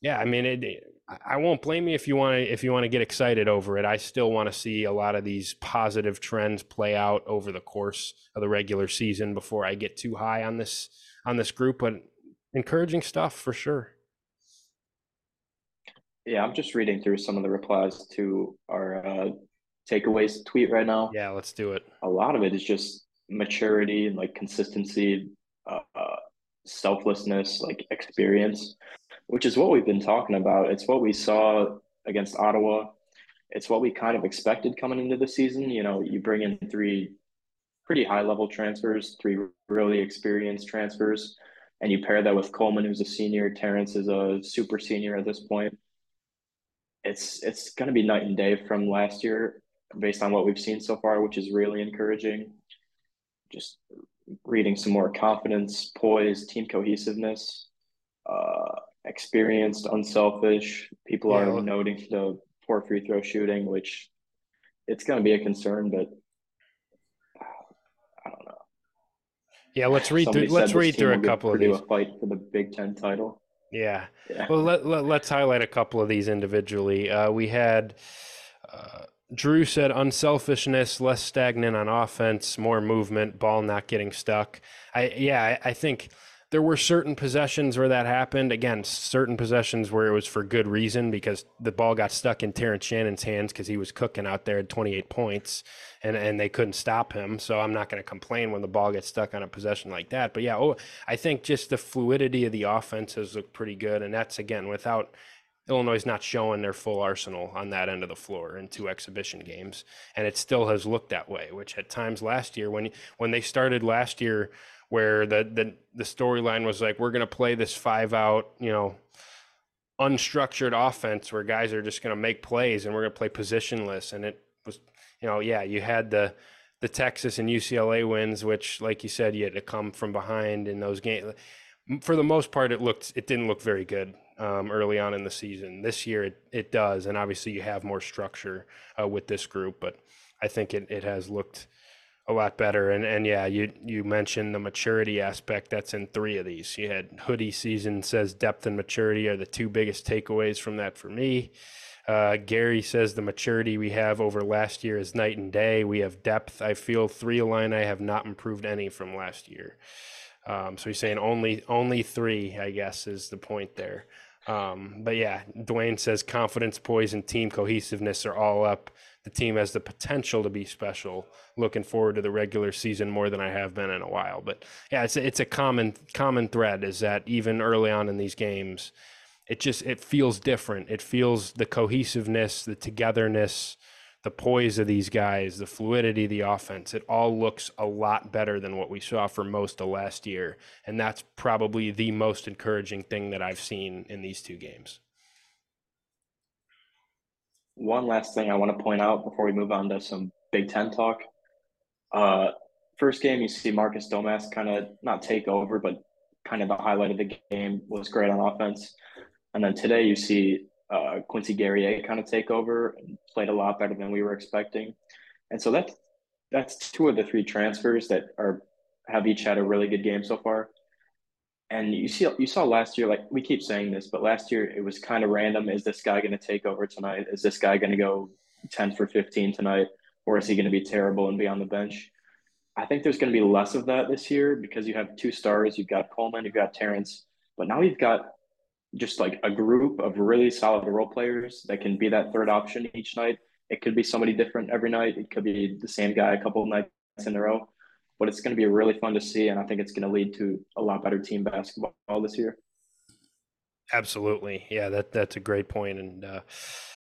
yeah, I mean, it, I won't blame you if you want to if you want to get excited over it. I still want to see a lot of these positive trends play out over the course of the regular season before I get too high on this on this group. But encouraging stuff for sure. Yeah, I'm just reading through some of the replies to our uh, takeaways tweet right now. Yeah, let's do it. A lot of it is just maturity and like consistency, uh, uh, selflessness, like experience, which is what we've been talking about. It's what we saw against Ottawa. It's what we kind of expected coming into the season. You know, you bring in three pretty high level transfers, three really experienced transfers, and you pair that with Coleman, who's a senior. Terrence is a super senior at this point. It's it's going to be night and day from last year based on what we've seen so far, which is really encouraging. Just reading some more confidence, poise, team cohesiveness, uh, experienced, unselfish. People yeah. are noting the poor free throw shooting, which it's going to be a concern, but I don't know. Yeah, let's read through. Let's read through a couple of these. A fight for the Big Ten title. Yeah. yeah. Well, let, let, us highlight a couple of these individually. Uh, we had. Uh, Drew said unselfishness, less stagnant on offense, more movement, ball not getting stuck. I yeah, I, I think there were certain possessions where that happened. Again, certain possessions where it was for good reason because the ball got stuck in Terrence Shannon's hands because he was cooking out there at 28 points and, and they couldn't stop him. So I'm not going to complain when the ball gets stuck on a possession like that. But yeah, oh, I think just the fluidity of the offense has looked pretty good. And that's, again, without – Illinois is not showing their full arsenal on that end of the floor in two exhibition games, and it still has looked that way. Which at times last year, when when they started last year, where the the, the storyline was like, we're going to play this five out, you know, unstructured offense where guys are just going to make plays and we're going to play positionless, and it was, you know, yeah, you had the the Texas and UCLA wins, which, like you said, you had to come from behind in those games. For the most part, it looked it didn't look very good um, early on in the season. This year it, it does, and obviously you have more structure uh, with this group, but I think it, it has looked a lot better. And and yeah, you you mentioned the maturity aspect. That's in three of these. You had hoodie season says depth and maturity are the two biggest takeaways from that for me. Uh, Gary says the maturity we have over last year is night and day. We have depth. I feel three line I have not improved any from last year. Um, so he's saying only only three, I guess, is the point there. Um, but yeah, Dwayne says confidence, poise, and team cohesiveness are all up. The team has the potential to be special. Looking forward to the regular season more than I have been in a while. But yeah, it's a, it's a common common thread is that even early on in these games, it just it feels different. It feels the cohesiveness, the togetherness, the poise of these guys, the fluidity of the offense, it all looks a lot better than what we saw for most of last year. And that's probably the most encouraging thing that I've seen in these two games. One last thing I want to point out before we move on to some Big Ten talk. Uh, first game, you see Marcus Domask kind of not take over, but kind of the highlight of the game was great on offense. And then today, you see uh, Quincy Guerrier kind of take over and played a lot better than we were expecting. And so that's that's two of the three transfers that are have each had a really good game so far. And you see, you saw last year, like we keep saying this, but last year it was kind of random. Is this guy going to take over tonight? Is this guy going to go 10 for 15 tonight? Or is he going to be terrible and be on the bench? I think there's going to be less of that this year because you have two stars. You've got Coleman, you've got Terrence, but now you've got just like a group of really solid role players that can be that third option each night. It could be somebody different every night. It could be the same guy a couple nights in a row, but it's going to be really fun to see. And I think it's going to lead to a lot better team basketball this year. Absolutely. Yeah, that, that's a great point. And, uh,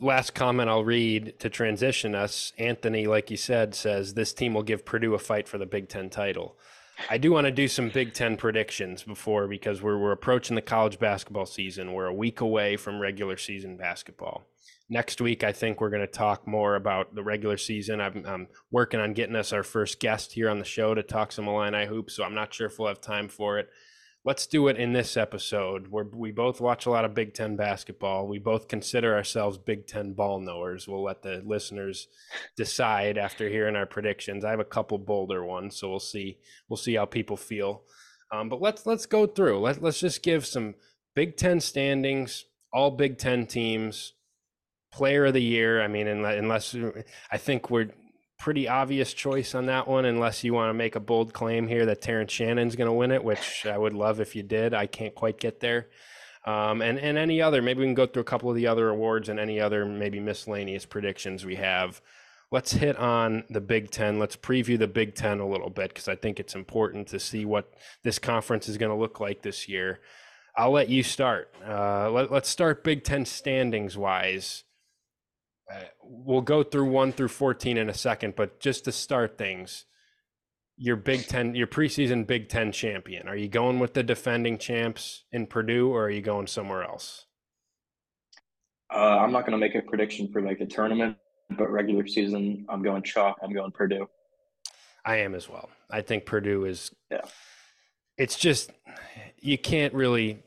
last comment I'll read to transition us. Anthony, like you said, says this team will give Purdue a fight for the Big Ten title. I do want to do some Big Ten predictions before because we're, we're approaching the college basketball season. We're a week away from regular season basketball. Next week, I think we're going to talk more about the regular season. I'm, I'm working on getting us our first guest here on the show to talk some Illini hoops, so I'm not sure if we'll have time for it let's do it in this episode where we both watch a lot of Big Ten basketball. We both consider ourselves Big Ten ball knowers. We'll let the listeners decide after hearing our predictions. I have a couple bolder ones, so we'll see. We'll see how people feel. Um, but let's let's go through. Let let's just give some Big Ten standings, all Big Ten teams, player of the year. I mean, unless I think we're pretty obvious choice on that one, unless you want to make a bold claim here that Terrence Shannon's going to win it, which I would love if you did. I can't quite get there. Um, and and any other, maybe we can go through a couple of the other awards and any other maybe miscellaneous predictions we have. Let's hit on the Big Ten. Let's preview the Big Ten a little bit because I think it's important to see what this conference is going to look like this year. I'll let you start. Uh, let, let's start Big Ten standings wise. We'll go through one through 14 in a second, but just to start things, your Big Ten, your preseason Big Ten champion, are you going with the defending champs in Purdue or are you going somewhere else? Uh, I'm not going to make a prediction for like the tournament, but regular season, I'm going chalk. I'm going Purdue. I am as well. I think Purdue is. Yeah. It's just you can't really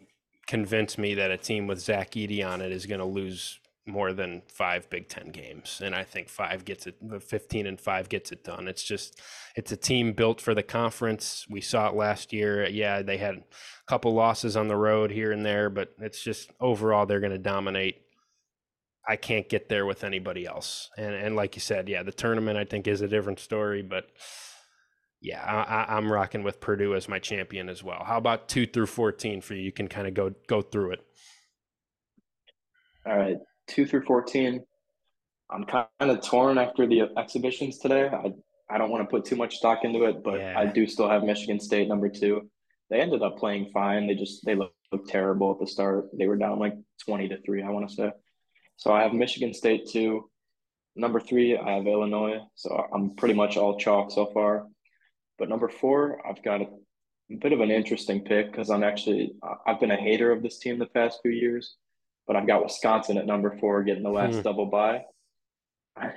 convince me that a team with Zach Edey on it is going to lose more than five Big Ten games, and I think five gets it. Fifteen and five gets it done. It's just it's a team built for the conference. We saw it last year. Yeah, they had a couple losses on the road here and there, but it's just overall they're going to dominate. I can't get there with anybody else, and and like you said, yeah, the tournament I think is a different story, but. Yeah, I, I'm rocking with Purdue as my champion as well. How about two through fourteen for you? You can kind of go go through it. All right two through 14. I'm kind of torn after the exhibitions today. I, I don't want to put too much stock into it, but yeah. I do still have Michigan State number two. They ended up playing fine. They just they looked, looked terrible at the start. They were down like 20 to 3, I want to say. So I have Michigan State two. number three, I have Illinois. So I'm pretty much all chalk so far. But number four, I've got a bit of an interesting pick because I'm actually I've been a hater of this team the past few years, but I've got Wisconsin at number four getting the last hmm. double bye. I,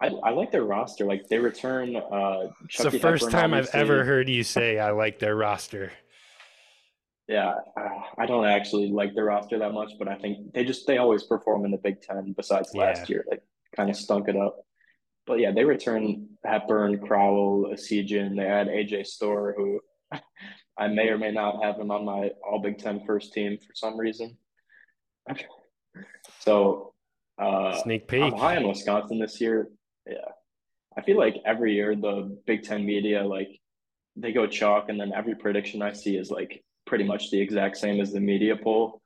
I, I like their roster. Like they return. Uh, it's the first Hepburn, time I've ever heard you say I like their roster. Yeah, I don't actually like their roster that much, but I think they just they always perform in the Big Ten. Besides last yeah. year, they kind of stunk it up. But yeah, they return Hepburn, Crowl, Essegian. They add AJ Storr, who [laughs] I may or may not have him on my All Big Ten first team for some reason. [laughs] So uh, sneak peek. I'm high on Wisconsin this year. Yeah, I feel like every year the Big Ten media like they go chalk, and then every prediction I see is like pretty much the exact same as the media poll.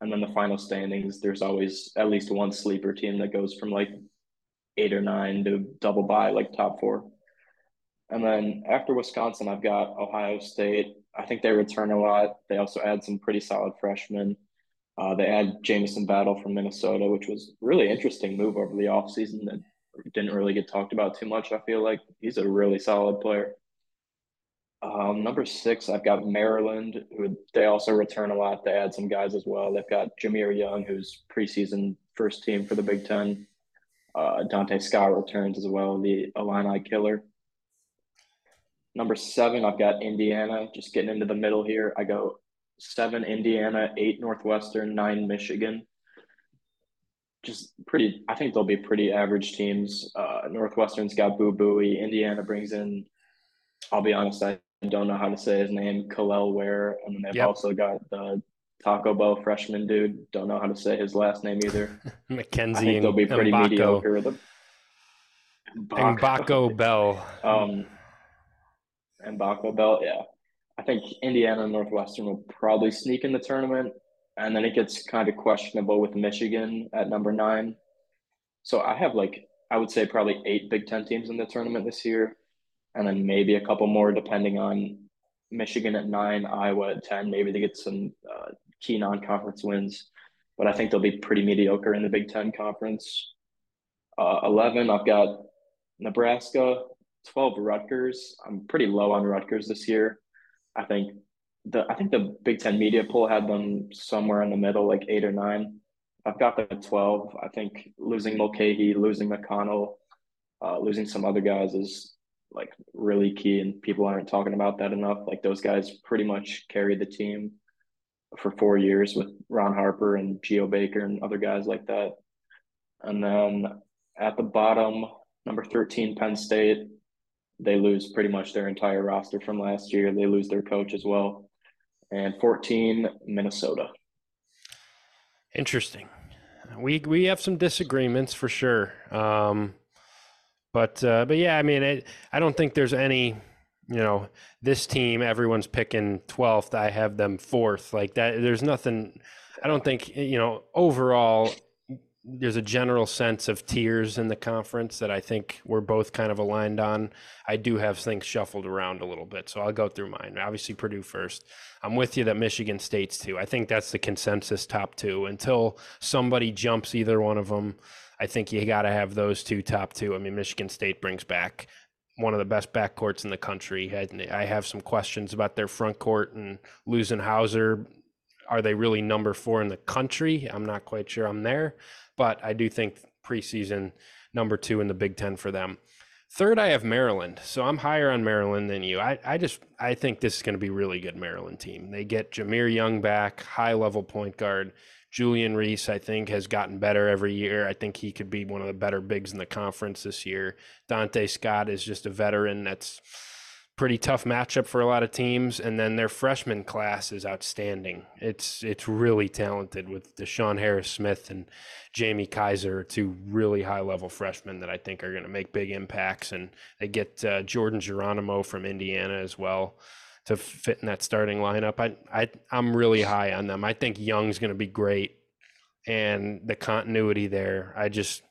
And then the final standings, there's always at least one sleeper team that goes from like eight or nine to double by like top four. And then after Wisconsin, I've got Ohio State. I think they return a lot. They also add some pretty solid freshmen. Uh, they add Jamison Battle from Minnesota, which was really interesting move over the offseason that didn't really get talked about too much. I feel like he's a really solid player. Um, number six, I've got Maryland, who they also return a lot. They add some guys as well. They've got Jahmir Young, who's preseason first team for the Big Ten. Uh, Donta Scott returns as well, the Illini killer. Number seven, I've got Indiana. Just getting into the middle here. I go seven Indiana, eight Northwestern, nine Michigan. Just pretty. I think they'll be pretty average teams. Uh, Northwestern's got Boo Buie. Indiana brings in. I'll be honest. I don't know how to say his name. Kel'el Ware, and then they've yep. also got the Taco Bell freshman dude. Don't know how to say his last name either. [laughs] Mackenzie. I think they'll be pretty Mgbako. mediocre. The Mgbako Bell. Um, Mgbako Bell, yeah. I think Indiana and Northwestern will probably sneak in the tournament. And then it gets kind of questionable with Michigan at number nine. So I have like, I would say probably eight Big Ten teams in the tournament this year. And then maybe a couple more depending on Michigan at nine, Iowa at 10. Maybe they get some uh, key non conference wins. But I think they'll be pretty mediocre in the Big Ten conference. Uh, 11, I've got Nebraska, 12 Rutgers. I'm pretty low on Rutgers this year. I think the I think the Big Ten media poll had them somewhere in the middle, like eight or nine. I've got them at 12. I think losing Mulcahy, losing McConnell, uh, losing some other guys is like really key, and people aren't talking about that enough. Like those guys pretty much carried the team for four years with Ron Harper and Geo Baker and other guys like that. And then at the bottom, number 13, Penn State they lose pretty much their entire roster from last year. They lose their coach as well. And 14, Minnesota. Interesting. We we have some disagreements for sure. Um, but uh, but yeah, I mean, it, I don't think there's any. You know, this team, everyone's picking 12th. I have them fourth. Like that, there's nothing. I don't think you know overall there's a general sense of tiers in the conference that I think we're both kind of aligned on. I do have things shuffled around a little bit, so I'll go through mine. Obviously, Purdue first. I'm with you that Michigan State's too. I think that's the consensus top two. Until somebody jumps either one of them, I think you got to have those two top two. I mean, Michigan State brings back one of the best backcourts in the country. I have some questions about their front court and losing Hauser. Are they really number four in the country? I'm not quite sure I'm there but I do think preseason number two in the Big Ten for them. Third, I have Maryland. So I'm higher on Maryland than you. I, I just I think this is going to be really good Maryland team. They get Jahmir Young back, high level point guard. Julian Reese, I think, has gotten better every year. I think he could be one of the better bigs in the conference this year. Donta Scott is just a veteran that's pretty tough matchup for a lot of teams. And then their freshman class is outstanding. It's it's really talented with DeShawn Harris Smith and Jamie Kaiser, two really high level freshmen that I think are going to make big impacts. And they get uh, Jordan Geronimo from Indiana as well to fit in that starting lineup. I, I I'm really high on them. I think Young's going to be great, and the continuity there. I just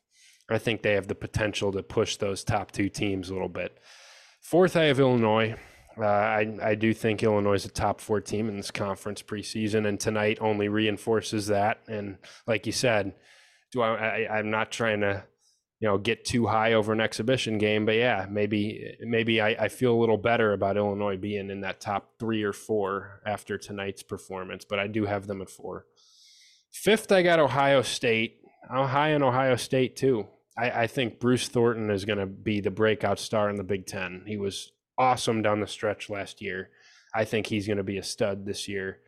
I think they have the potential to push those top two teams a little bit. Fourth, I have Illinois. Uh, I, I do think Illinois is a top four team in this conference preseason, and tonight only reinforces that. And like you said, do I, I I'm not trying to you know get too high over an exhibition game. But yeah, maybe maybe I, I feel a little better about Illinois being in that top three or four after tonight's performance. But I do have them at four. Fifth, I got Ohio State. I'm high on Ohio State too. I, I think Bruce Thornton is going to be the breakout star in the Big Ten. He was awesome down the stretch last year. I think he's going to be a stud this year.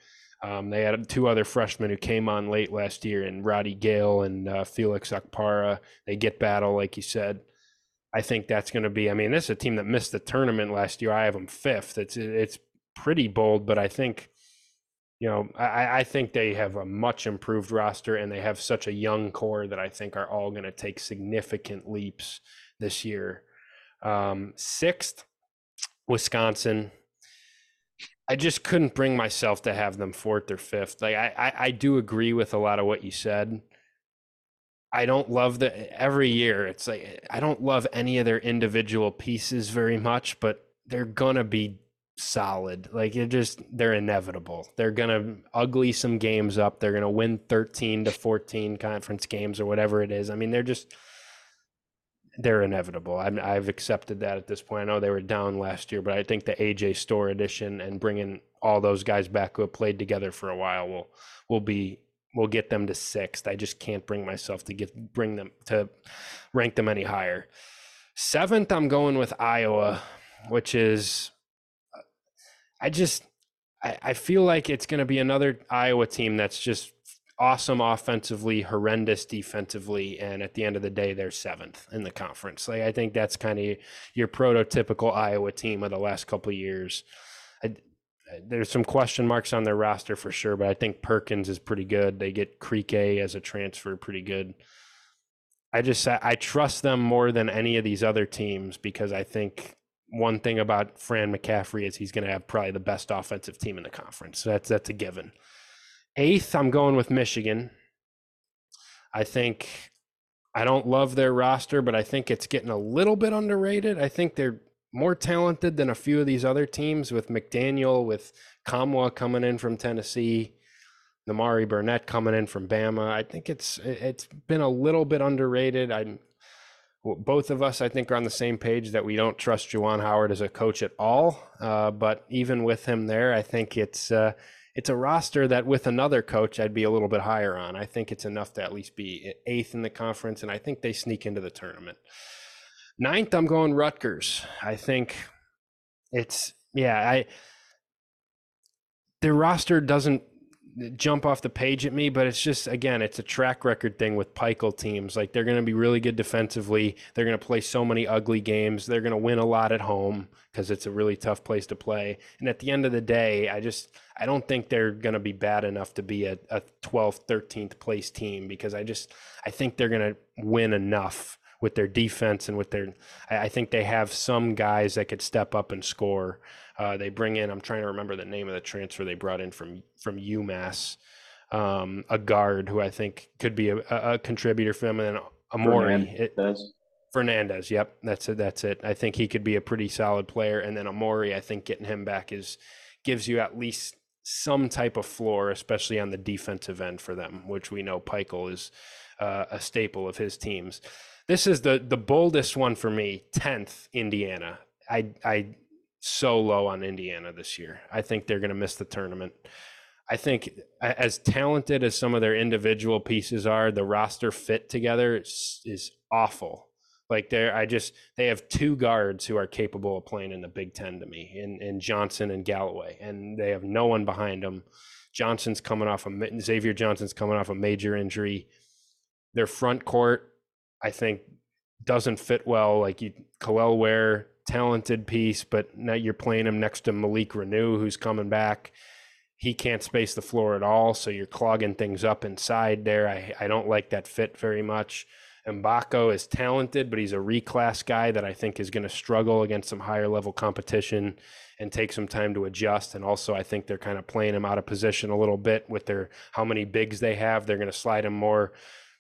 Um, they had two other freshmen who came on late last year, and Roddy Gayle and uh, Felix Okpara. They get battle, like you said. I think that's going to be. I mean, this is a team that missed the tournament last year. I have them fifth. It's it's pretty bold, but I think, you know, I, I think they have a much improved roster, and they have such a young core that I think are all going to take significant leaps this year. Um, sixth, Wisconsin. I just couldn't bring myself to have them fourth or fifth. Like I, I, I, do agree with a lot of what you said. I don't love the every year. It's like I don't love any of their individual pieces very much, but they're gonna be solid. Like it just they're inevitable. They're gonna ugly some games up. They're gonna win thirteen to fourteen conference games or whatever it is. I mean, they're just they're inevitable. i have accepted that at this point. I know they were down last year, but I think the AJ Storr addition and bringing all those guys back who have played together for a while will will be will get them to sixth. I just can't bring myself to get bring them to rank them any higher. Seventh, I'm going with Iowa, which is I just I, I feel like it's going to be another Iowa team that's just awesome offensively, horrendous defensively, and at the end of the day, they're seventh in the conference. Like I think that's kind of your prototypical Iowa team of the last couple years. I, there's some question marks on their roster for sure, but I think Perkins is pretty good. They get Krikke as a transfer, pretty good. I just I trust them more than any of these other teams because I think one thing about Fran McCaffery is he's going to have probably the best offensive team in the conference. So that's that's a given. Eighth, I'm going with Michigan. I think I don't love their roster, but I think it's getting a little bit underrated. I think they're more talented than a few of these other teams with McDaniel, with Nkamhoua coming in from Tennessee, Nimari Burnett coming in from Bama. I think it's it's been a little bit underrated. I both of us, I think, are on the same page that we don't trust Juwan Howard as a coach at all. Uh, but even with him there, I think it's uh, it's a roster that with another coach I'd be a little bit higher on. I think it's enough to at least be eighth in the conference, and I think they sneak into the tournament. Ninth, I'm going Rutgers. I think it's yeah, I their roster doesn't jump off the page at me, but it's just again, it's a track record thing with Pikiell teams. Like they're going to be really good defensively. They're going to play so many ugly games. They're going to win a lot at home because it's a really tough place to play. And at the end of the day, I just I don't think they're going to be bad enough to be a, a 12th, 13th place team because I just I think they're going to win enough with their defense and with their I think they have some guys that could step up and score uh, they bring in, I'm trying to remember the name of the transfer they brought in from from UMass, um, a guard who I think could be a, a contributor for them, and then Amori. Fernandes. It, Fernandes, yep, that's it. That's it. I think he could be a pretty solid player, and then Amori. I think getting him back is gives you at least some type of floor, especially on the defensive end for them, which we know Pikiell is uh, a staple of his teams. This is the the boldest one for me. Tenth, Indiana. I I so low on Indiana this year. I think they're going to miss the tournament. I think as talented as some of their individual pieces are, the roster fit together is, is awful. Like they I just they have two guards who are capable of playing in the Big Ten to me, in, in Johnson and Galloway, and they have no one behind them. Johnson's coming off a Xavier Johnson's coming off a major injury. Their front court, I think, doesn't fit well. Like you, Kel'el Ware talented piece, but now you're playing him next to Malik Reneau, who's coming back. He can't space the floor at all, so you're clogging things up inside there. I, I don't like that fit very much. Mgbako is talented, but he's a reclass guy that I think is going to struggle against some higher level competition and take some time to adjust. And also, I think they're kind of playing him out of position a little bit with their how many bigs they have. They're going to slide him more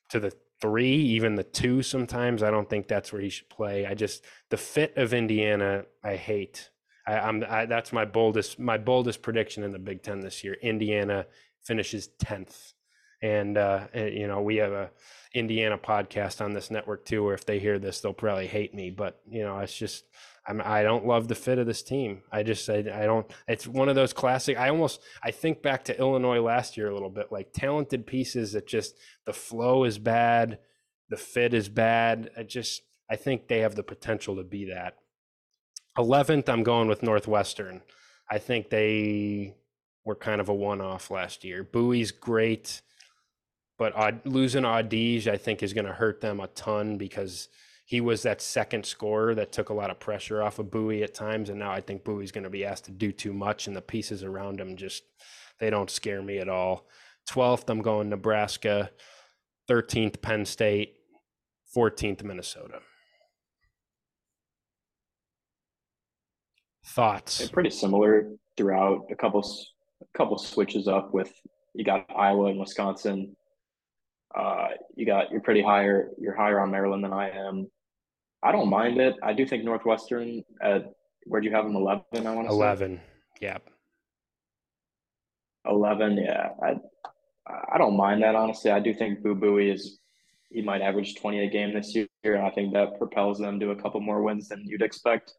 to the three, even the two sometimes. I don't think that's where he should play. I just the fit of Indiana, I hate. I, am that's my boldest my boldest prediction in the Big Ten this year. Indiana finishes tenth. And uh, eh, you know, we have a Indiana podcast on this network too, where if they hear this, they'll probably hate me. But you know, it's just I'm, I don't love the fit of this team. I just I, I don't. It's one of those classic. I almost I think back to Illinois last year a little bit, like talented pieces that just the flow is bad, the fit is bad. I just I think they have the potential to be that. Eleventh, I'm going with Northwestern. I think they were kind of a one-off last year. Buie's great but losing Audige, I think, is going to hurt them a ton because he was that second scorer that took a lot of pressure off of Buie at times, and now I think Buie's going to be asked to do too much, and the pieces around him just they don't scare me at all. Twelfth, I'm going Nebraska. Thirteenth, Penn State. Fourteenth, Minnesota. Thoughts? They're pretty similar throughout. A couple, a couple switches up with you got Iowa and Wisconsin uh, you got you're pretty higher. You're higher on Maryland than I am. I don't mind it. I do think Northwestern. Uh, At where do you have them? Eleven. I want to eleven. Yeah. Eleven. Yeah. I I don't mind that honestly. I do think Boo Buie is he might average twenty a game this year, and I think that propels them to a couple more wins than you'd expect.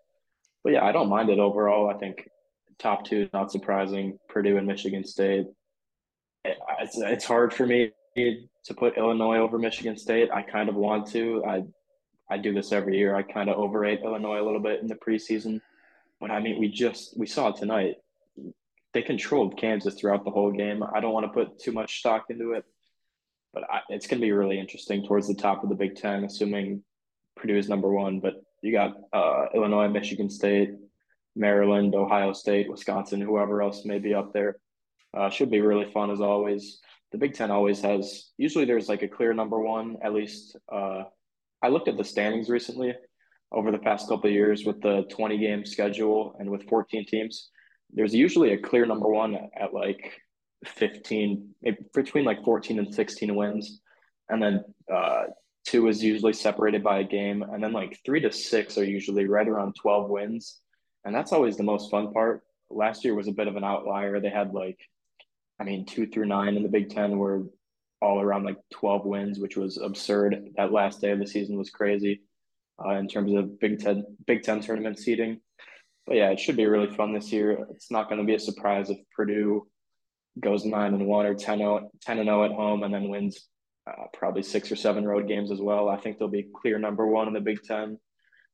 But yeah, I don't mind it overall. I think top two, not surprising. Purdue and Michigan State. It's it's hard for me to put Illinois over Michigan State. I kind of want to. I I do this every year. I kind of overrate Illinois a little bit in the preseason. But I mean, we just we saw tonight. They controlled Kansas throughout the whole game. I don't want to put too much stock into it, but I, it's going to be really interesting towards the top of the Big Ten, assuming Purdue is number one. But you got uh, Illinois, Michigan State, Maryland, Ohio State, Wisconsin, whoever else may be up there. Uh, should be really fun as always the Big Ten always has. Usually, there's like a clear number one. At least, uh, I looked at the standings recently over the past couple of years with the 20 game schedule and with 14 teams. There's usually a clear number one at like 15, between like 14 and 16 wins, and then uh, two is usually separated by a game, and then like three to six are usually right around 12 wins, and that's always the most fun part. Last year was a bit of an outlier. They had like I mean, two through nine in the Big Ten were all around like 12 wins, which was absurd. That last day of the season was crazy uh, in terms of Big Ten Big Ten tournament seeding. But yeah, it should be really fun this year. It's not going to be a surprise if Purdue goes nine and one or 10 0, 10 and 0 at home and then wins uh, probably six or seven road games as well. I think they'll be clear number one in the Big Ten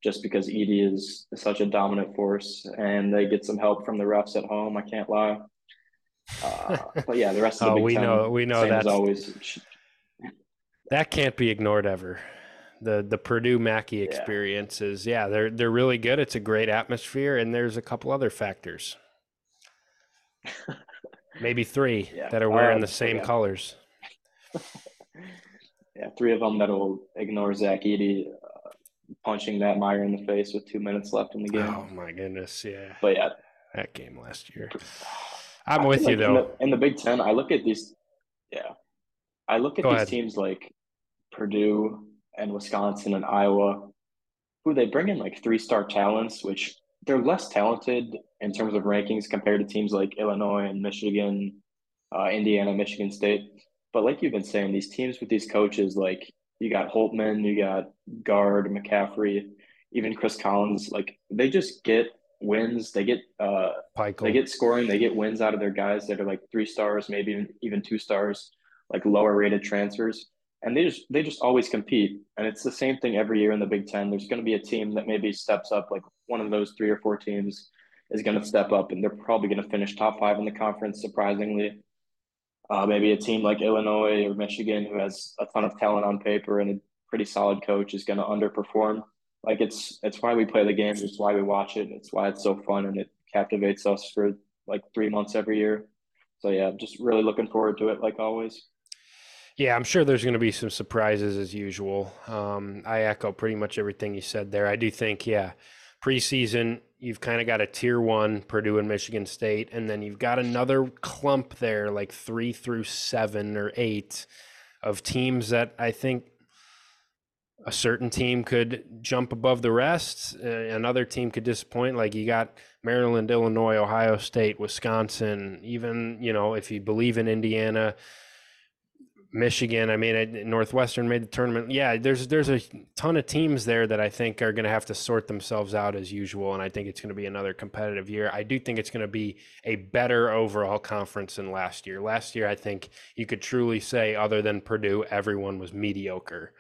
just because Edey is such a dominant force and they get some help from the refs at home. I can't lie. Uh, but yeah, the rest of the oh, Big we Ten, know we know that always. That can't be ignored ever. The the Purdue Mackey experience yeah. is yeah they're they're really good. It's a great atmosphere, and there's a couple other factors, maybe three [laughs] yeah. that are wearing uh, the same yeah. colors. [laughs] yeah, three of them that'll ignore Zach Edey uh, punching that Meyer in the face with two minutes left in the game. Oh my goodness, yeah. But yeah, that game last year. [sighs] [sighs] I'm with you like though. In the, in the, Big Ten, I look at these. Yeah, I look at Go these ahead. teams like Purdue and Wisconsin and Iowa, who they bring in like three star talents, which they're less talented in terms of rankings compared to teams like Illinois and Michigan, uh, Indiana, Michigan State. But like you've been saying, these teams with these coaches, like you got Holtmann, you got Gard, McCaffery, even Chris Collins, like they just get wins. They get uh, they get scoring. They get wins out of their guys that are like three stars, maybe even two stars, like lower rated transfers. And they just they just always compete. And it's the same thing every year in the Big Ten. There's going to be a team that maybe steps up, like one of those three or four teams is going to step up, and they're probably going to finish top five in the conference. Surprisingly, uh, maybe a team like Illinois or Michigan, who has a ton of talent on paper and a pretty solid coach, is going to underperform like it's it's why we play the games. It's why we watch it. It's why it's so fun and it captivates us for like three months every year. So yeah, just really looking forward to it, like always. Yeah, I'm sure there's going to be some surprises as usual. Um, I echo pretty much everything you said there. I do think, yeah, preseason you've kind of got a tier one Purdue and Michigan State, and then you've got another clump there, like three through seven or eight of teams that I think a certain team could jump above the rest. Uh, another team could disappoint. Like you got Maryland, Illinois, Ohio State, Wisconsin. Even you know if you believe in Indiana, Michigan. I mean, Northwestern made the tournament. Yeah, there's there's a ton of teams there that I think are going to have to sort themselves out as usual, and I think it's going to be another competitive year. I do think it's going to be a better overall conference than last year. Last year, I think you could truly say, other than Purdue, everyone was mediocre.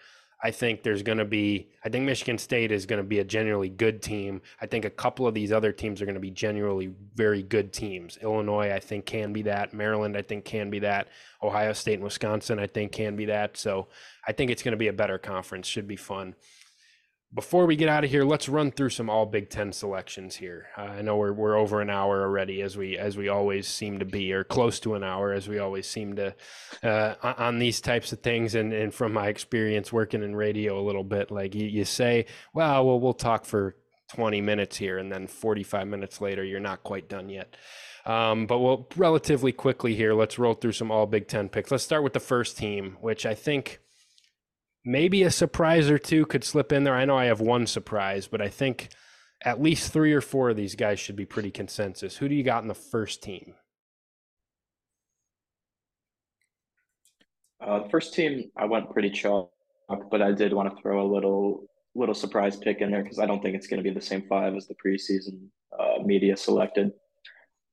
I think there's going to be, I think Michigan State is going to be a genuinely good team. I think a couple of these other teams are going to be genuinely very good teams. Illinois, I think, can be that. Maryland, I think, can be that. Ohio State and Wisconsin, I think, can be that. So I think it's going to be a better conference. Should be fun before we get out of here, let's run through some all Big Ten selections here. Uh, I know we're we're over an hour already, as we as we always seem to be, or close to an hour, as we always seem to uh, on these types of things. And and from my experience working in radio a little bit, like you, you say, well, well, we'll talk for 20 minutes here, and then 45 minutes later, you're not quite done yet. Um, but we'll relatively quickly here. Let's roll through some all Big Ten picks. Let's start with the first team, which I think maybe a surprise or two could slip in there. I know I have one surprise, but I think at least three or four of these guys should be pretty consensus. Who do you got in the first team? Uh, first team, I went pretty chalk, but I did want to throw a little little surprise pick in there because I don't think it's going to be the same five as the preseason uh, media selected.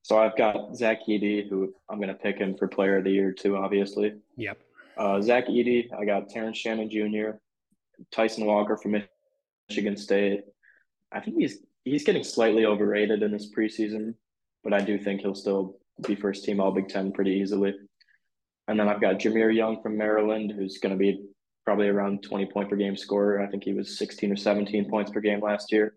So I've got Zach Edey, who I'm going to pick him for Player of the Year too, obviously. Yep. Uh, Zach Edey, I got Terrence Shannon Jr., Tyson Walker from Michigan State. I think he's he's getting slightly overrated in this preseason, but I do think he'll still be first team All Big Ten pretty easily. And then I've got Jahmir Young from Maryland, who's going to be probably around 20 point per game scorer. I think he was 16 or 17 points per game last year.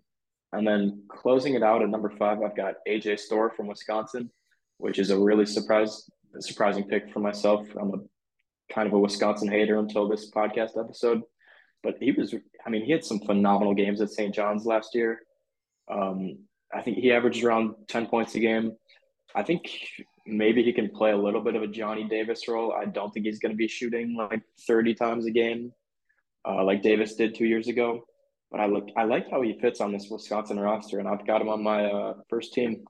And then closing it out at number five, I've got AJ Storr from Wisconsin, which is a really surprise surprising pick for myself. I'm a kind of a Wisconsin hater until this podcast episode. But he was, I mean, he had some phenomenal games at St. John's last year. Um, I think he averaged around 10 points a game. I think maybe he can play a little bit of a Johnny Davis role. I don't think he's going to be shooting like 30 times a game uh, like Davis did two years ago. But I look, I like how he fits on this Wisconsin roster, and I've got him on my uh, first team.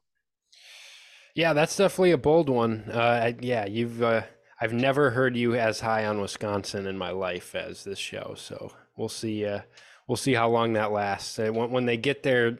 Yeah, that's definitely a bold one. Uh, yeah, you've uh, I've never heard you as high on Wisconsin in my life as this show. So we'll see. Uh, we'll see how long that lasts. When, when they get there,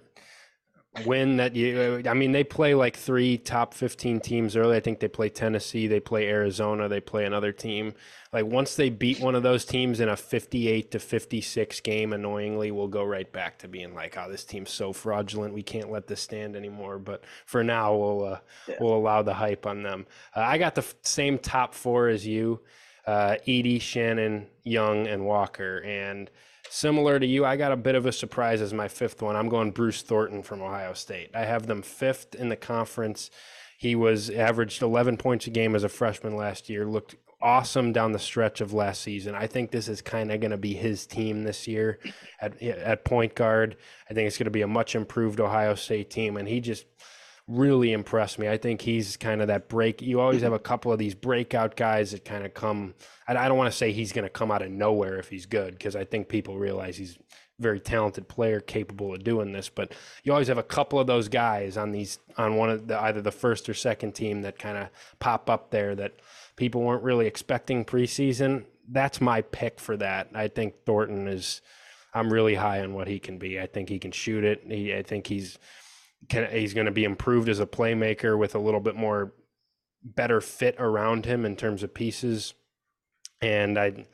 win that you i mean they play like three top 15 teams early. I think they play tennessee they play arizona they play another team. Like once they beat one of those teams in a 58 to 56 game annoyingly we'll go right back to being like oh this team's so fraudulent we can't let this stand anymore. But for now we'll uh, yeah. we'll allow the hype on them. Uh, i got the f- same top four as you uh, edey shannon young and walker. And Similar to you, I got a bit of a surprise as my fifth one. I'm going Bruce Thornton from Ohio State. I have them fifth in the conference. He was averaged 11 points a game as a freshman last year. Looked awesome down the stretch of last season. I think this is kind of going to be his team this year at at point guard. I think it's going to be a much improved Ohio State team, and he just really impressed me. I think he's kind of that break. You always have a [clears throat] couple of these breakout guys that kind of come. I don't want to say he's going to come out of nowhere if he's good, because I think people realize he's a very talented player, capable of doing this. But you always have a couple of those guys on these on one of the either the first or second team that kind of pop up there that people weren't really expecting preseason. That's my pick for that. I think Thornton is. I'm really high on what he can be. I think he can shoot it. He, I think he's can, he's going to be improved as a playmaker with a little bit more better fit around him in terms of pieces. And I,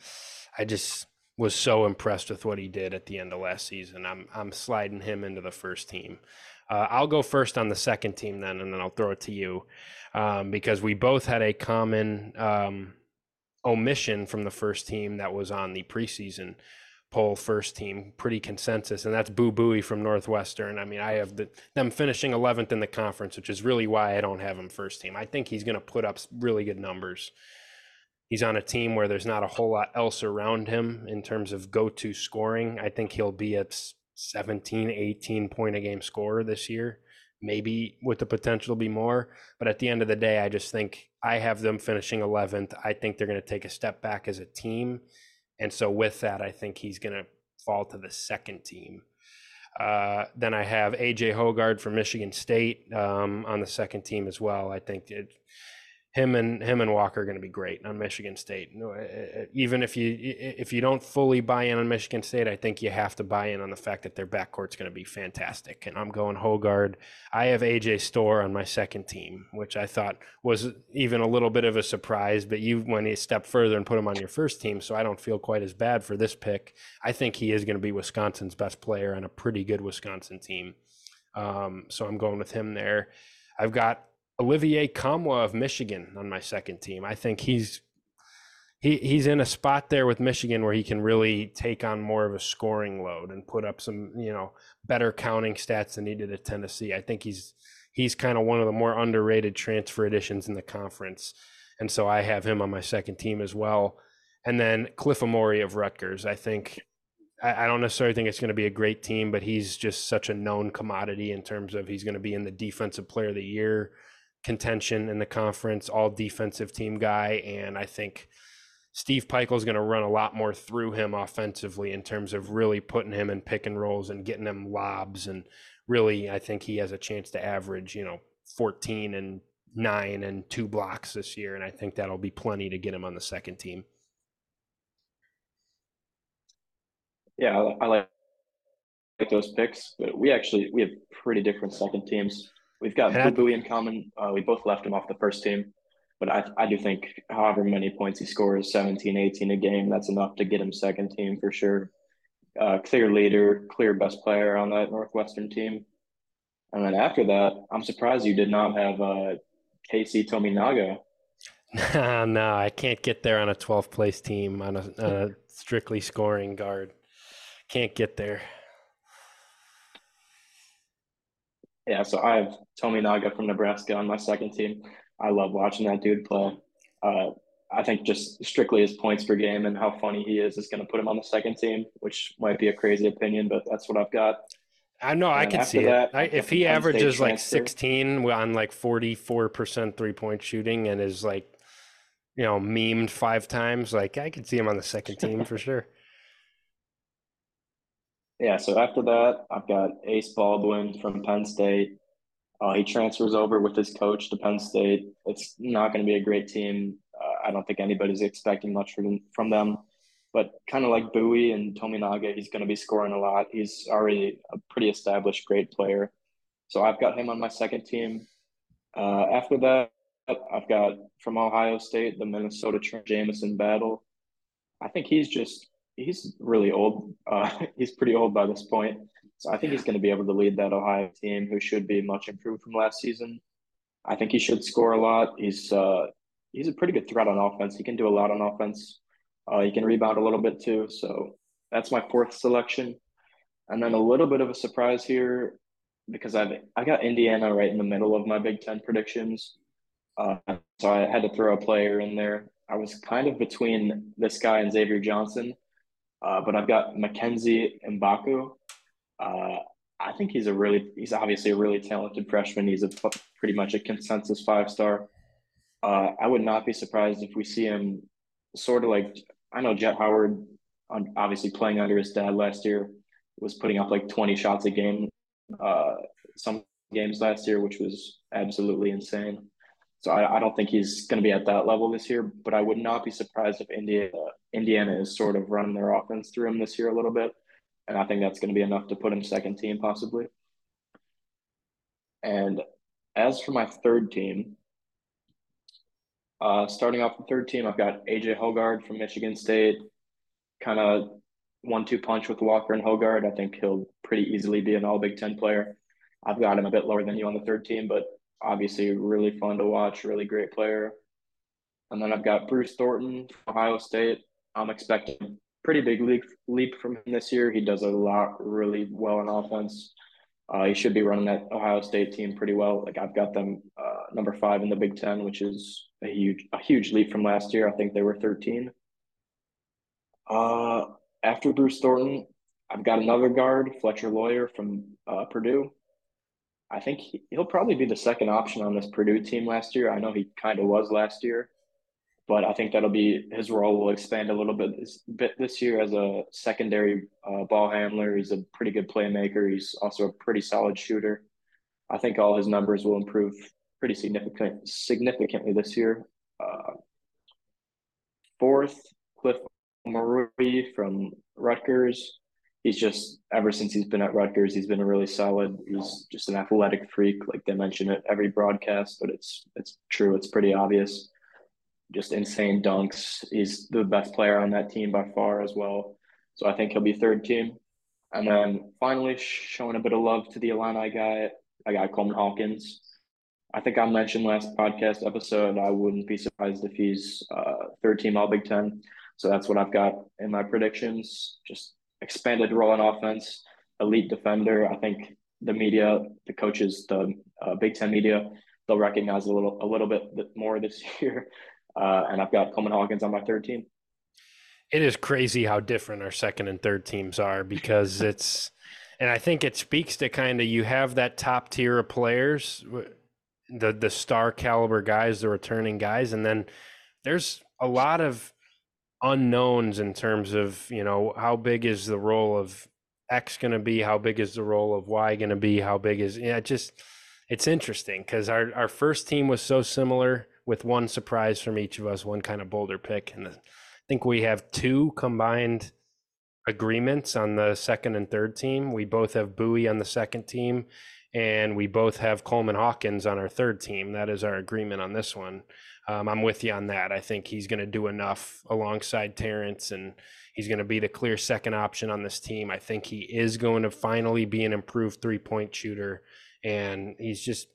I just was so impressed with what he did at the end of last season. I'm I'm sliding him into the first team. Uh, I'll go first on the second team then, and then I'll throw it to you um, because we both had a common um, omission from the first team that was on the preseason poll first team, pretty consensus, and that's Boo Buie from Northwestern. I mean, I have the, them finishing 11th in the conference, which is really why I don't have him first team. I think he's going to put up really good numbers. He's on a team where there's not a whole lot else around him in terms of go to scoring. I think he'll be at 17, 18 point a game scorer this year, maybe with the potential to be more. But at the end of the day, I just think I have them finishing 11th. I think they're going to take a step back as a team and so with that, I think he's going to fall to the second team. Uh, then I have AJ Hoggard from Michigan State um, on the second team as well. I think it, him and him and Walker are going to be great on Michigan State. Even if you if you don't fully buy in on Michigan State, I think you have to buy in on the fact that their backcourt's going to be fantastic. And I'm going Hoggard. I have AJ Storr on my second team, which I thought was even a little bit of a surprise. But you went a step further and put him on your first team, so I don't feel quite as bad for this pick. I think he is going to be Wisconsin's best player on a pretty good Wisconsin team. Um, so I'm going with him there. I've got Olivier Nkamhoua of Michigan on my second team. I think he's he he's in a spot there with Michigan where he can really take on more of a scoring load and put up some you know better counting stats than he did at Tennessee. I think he's he's kind of one of the more underrated transfer additions in the conference, and so I have him on my second team as well. And then Cliff Omoruyi of Rutgers. I think I don't necessarily think it's going to be a great team, but he's just such a known commodity in terms of he's going to be in the defensive player of the year contention in the conference, all defensive team guy. And I think Steve Pikiell is going to run a lot more through him offensively in terms of really putting him in pick and rolls and getting him lobs. And really, I think he has a chance to average, you know, 14 and nine and two blocks this year. And I think that'll be plenty to get him on the second team. Yeah, I like those picks, but we actually we have pretty different second teams. We've got Boo Buie in common. Uh, we both left him off the first team, but I, I do think however many points he scores, 17, 18 a game, that's enough to get him second team for sure. Uh, clear leader, clear best player on that Northwestern team. And then after that, I'm surprised you did not have uh, Keisei Tominaga. [laughs] no, I can't get there on a 12th place team on a, on a strictly scoring guard. Can't get there. Yeah, so I have Tominaga from Nebraska on my second team. I love watching that dude play. Uh, I think just strictly his points per game and how funny he is is going to put him on the second team, which might be a crazy opinion, but that's what I've got. I know I can see that, it. I, if he averages like 16 on like 44% three point shooting and is like, you know, memed five times, like I could see him on the second team [laughs] for sure. Yeah, so after that, I've got Ace Baldwin from Penn State. Uh, he transfers over with his coach to Penn State. It's not going to be a great team. Uh, I don't think anybody's expecting much from, from them. But kind of like Buie and Tominaga, he's going to be scoring a lot. He's already a pretty established, great player. So I've got him on my second team. Uh, after that, I've got from Ohio State the Minnesota Trent Jamison battle. I think he's just he's really old. Uh, [laughs] he's pretty old by this point. So I think he's going to be able to lead that Ohio team, who should be much improved from last season. I think he should score a lot. He's uh, he's a pretty good threat on offense. He can do a lot on offense. Uh, he can rebound a little bit too. So that's my fourth selection. And then a little bit of a surprise here because I've I got Indiana right in the middle of my Big Ten predictions. Uh, so I had to throw a player in there. I was kind of between this guy and Xavier Johnson. Uh, but I've got Mackenzie Mgbako. Uh, I think he's a really, he's obviously a really talented freshman. He's a pretty much a consensus five star. Uh, I would not be surprised if we see him sort of like, I know Jett Howard, obviously playing under his dad last year, was putting up like 20 shots a game, uh, some games last year, which was absolutely insane. So I, I don't think he's going to be at that level this year, but I would not be surprised if Indiana Indiana is sort of running their offense through him this year a little bit, and I think that's going to be enough to put him second team possibly. And as for my third team, uh, starting off the third team, I've got AJ Hoggard from Michigan State, kind of one-two punch with Walker and Hoggard. I think he'll pretty easily be an All Big Ten player. I've got him a bit lower than you on the third team, but obviously really fun to watch, really great player. And then I've got Bruce Thornton from Ohio State. I'm expecting pretty big leap, leap from him this year. He does a lot really well in offense. Uh, he should be running that Ohio State team pretty well. Like I've got them uh, number five in the Big Ten, which is a huge a huge leap from last year. I think they were 13. Uh, after Bruce Thornton, I've got another guard, Fletcher Loyer from uh, Purdue. I think he, will probably be the second option on this Purdue team last year. I know he kind of was last year, but I think that'll be his role will expand a little bit this, bit this year as a secondary uh, ball handler. He's a pretty good playmaker. He's also a pretty solid shooter. I think all his numbers will improve pretty significant significantly this year. Uh, fourth, Cliff Omoruyi from Rutgers. He's just ever since he's been at Rutgers, he's been really solid. He's just an athletic freak, like they mention it every broadcast, but it's it's true. It's pretty obvious. Just insane dunks. He's the best player on that team by far as well. So I think he'll be third team. And then finally, showing a bit of love to the Illini guy, I got Coleman Hawkins. I think I mentioned last podcast episode. I wouldn't be surprised if he's uh, third team All Big Ten. So that's what I've got in my predictions. Just expanded role in offense, elite defender. I think the media, the coaches, the uh, Big Ten media, they'll recognize a little a little bit more this [laughs] year. Uh, and I've got Coleman Hawkins on my third team. It is crazy how different our second and third teams are because [laughs] it's, and I think it speaks to kind of you have that top tier of players, the the star caliber guys, the returning guys, and then there's a lot of unknowns in terms of you know how big is the role of X going to be, how big is the role of Y going to be, how big is yeah, it just it's interesting because our our first team was so similar with one surprise from each of us, one kind of bolder pick, and I think we have two combined agreements on the second and third team. We both have Buie on the second team, and we both have Coleman Hawkins on our third team. That is our agreement on this one. Um, I'm with you on that. I think he's going to do enough alongside Terrence, and he's going to be the clear second option on this team. I think he is going to finally be an improved three point shooter, and he's just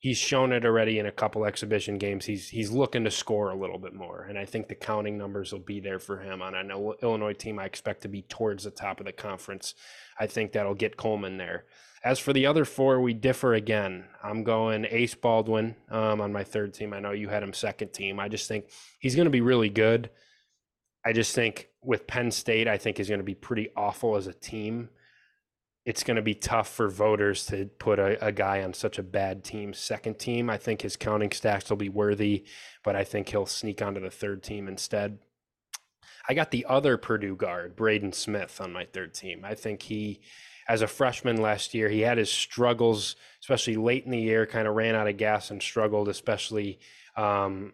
he's shown it already in a couple exhibition games. He's he's looking to score a little bit more, and I think the counting numbers will be there for him. On an Illinois team, I expect to be towards the top of the conference. I think that'll get Coleman there. As for the other four, we differ again. I'm going Ace Baldwin um, on my third team. I know you had him second team. I just think he's going to be really good. I just think with Penn State, I think is going to be pretty awful as a team. It's going to be tough for voters to put a, a guy on such a bad team, second team. I think his counting stacks will be worthy, but I think he'll sneak onto the third team instead. I got the other Purdue guard, Braden Smith, on my third team. I think he as a freshman last year. He had his struggles, especially late in the year, kind of ran out of gas and struggled, especially um,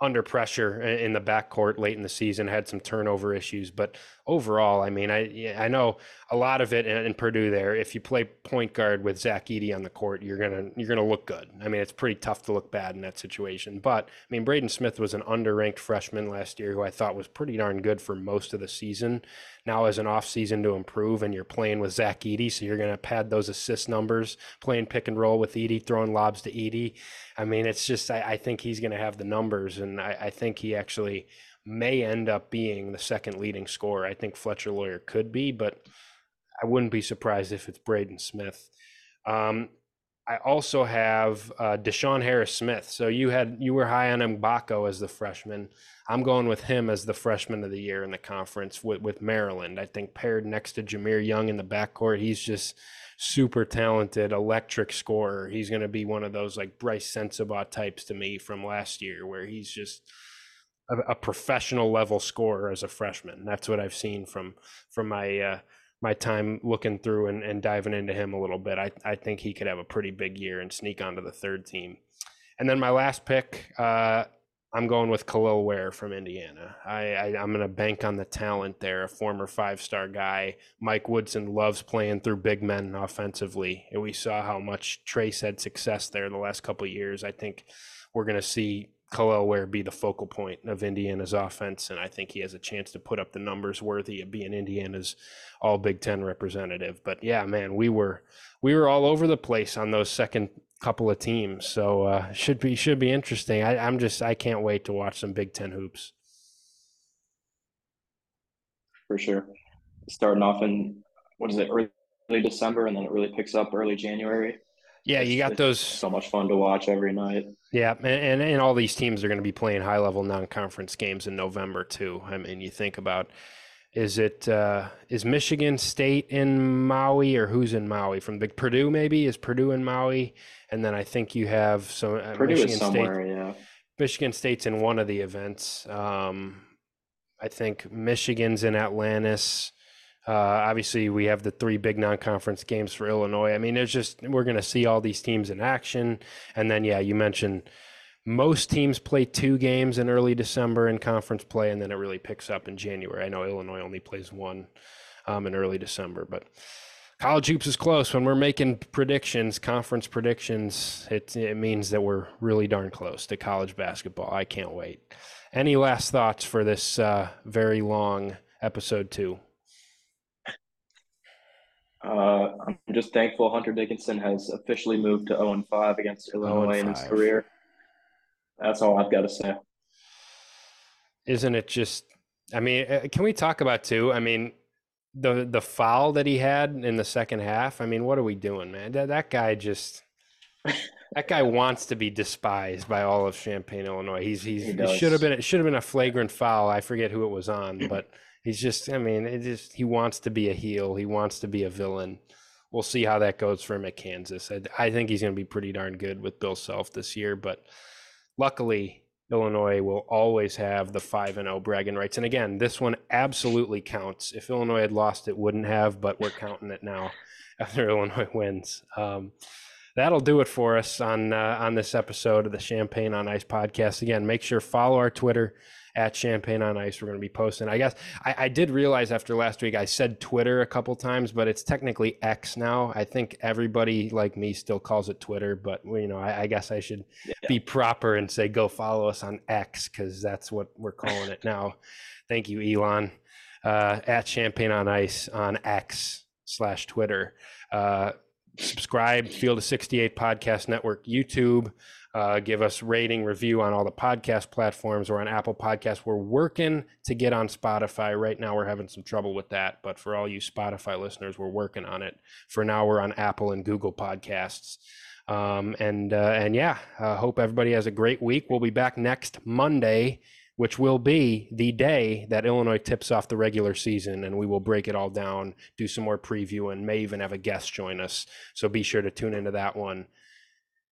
under pressure in the backcourt late in the season, had some turnover issues. But overall, I mean, I I know a lot of it in, in, Purdue. There, if you play point guard with Zach Edey on the court, you're gonna you're gonna look good. I mean, it's pretty tough to look bad in that situation. But I mean, Braden Smith was an underranked freshman last year who I thought was pretty darn good for most of the season now as an offseason to improve and you're playing with Zach Edey, so you're to pad those assist numbers, playing pick and roll with Edey, throwing lobs to Edey. I mean, it's just, I, I think he's to have the numbers, and I, I, think he actually may end up being the second leading scorer. I think Fletcher Loyer could be, but I wouldn't be surprised if it's Braden Smith. Um, I also have uh, DeShawn Harris Smith. So you had you were high on Mgbako as the freshman. I'm going with him as the freshman of the year in the conference with, with Maryland. I think paired next to Jahmir Young in the backcourt, he's just super talented, electric scorer. He's going to be one of those like Brice Sensabaugh types to me from last year, where he's just a, a professional level scorer as a freshman. That's what I've seen from from my uh, my time looking through and, and diving into him a little bit. I, I think he could have a pretty big year and sneak onto the third team. And then my last pick, uh, I'm going with Kel'el Ware from Indiana. I, I am going to bank on the talent there. A former five star guy. Mike Woodson loves playing through big men offensively. And we saw how much Trayce had success there in the last couple years. I think we're going to see Kel'el Ware be the focal point of Indiana's offense, and I think he has a chance to put up the numbers worthy of being Indiana's All Big Ten representative. But yeah, man, we were we were all over the place on those second couple of teams. So uh, should be should be interesting. I, I'm just I can't wait to watch some Big Ten hoops. For sure, starting off in what is it early December, and then it really picks up early January. Yeah, you got those. So much fun to watch every night. Yeah, and, and, and all these teams are going to be playing high level non conference games in November too. I mean, you think about is it uh, is Michigan State in Maui or who's in Maui from Big Purdue? Maybe is Purdue in Maui, and then I think you have some uh, Purdue Michigan is somewhere, State. Yeah, Michigan State's in one of the events. Um, I think Michigan's in Atlantis. Uh, obviously, we have the three big non-conference games for Illinois. I mean, there's just we're going to see all these teams in action, and then yeah, you mentioned most teams play two games in early December in conference play, and then it really picks up in January. I know Illinois only plays one um, in early December, but college hoops is close. When we're making predictions, conference predictions, it, it means that we're really darn close to college basketball. I can't wait. Any last thoughts for this uh, very long episode two? Uh, I'm just thankful Hunter Dickinson has officially moved to 0 5 against Illinois in his career. That's all I've got to say. Isn't it just? I mean, uh, can we talk about too? I mean, the the foul that he had in the second half. I mean, what are we doing, man? That that guy just that guy wants to be despised by all of Champaign, Illinois. He's he's he should have been it should have been a flagrant foul. I forget who it was on, but he's just I mean, it just he wants to be a heel. He wants to be a villain. We'll see how that goes for him at Kansas. I, I think he's going to be pretty darn good with Bill Self this year, but luckily Illinois will always have the 5 and 0 bragging rights. And again, this one absolutely counts. If Illinois had lost, it wouldn't have, but we're counting it now [laughs] after Illinois wins. Um, that'll do it for us on uh, on this episode of the Champaign on Ice podcast. Again, make sure follow our Twitter at Champaign on Ice. We're going to be posting. I guess I, I, did realize after last week I said Twitter a couple times, but it's technically X now. I think everybody like me still calls it Twitter, but you know I, I guess I should yeah. be proper and say go follow us on X because that's what we're calling it now. Thank you, Elon. Uh, at Champaign on Ice on X slash Twitter. Uh, subscribe, Field of 68 Podcast Network, YouTube. Uh, give us rating, review on all the podcast platforms or on Apple Podcasts. We're working to get on Spotify. Right now, we're having some trouble with that. But for all you Spotify listeners, we're working on it. For now, we're on Apple and Google Podcasts. Um, and uh, and yeah, uh, hope everybody has a great week. We'll be back next Monday, which will be the day that Illinois tips off the regular season, and we will break it all down, do some more preview, and may even have a guest join us. So be sure to tune into that one.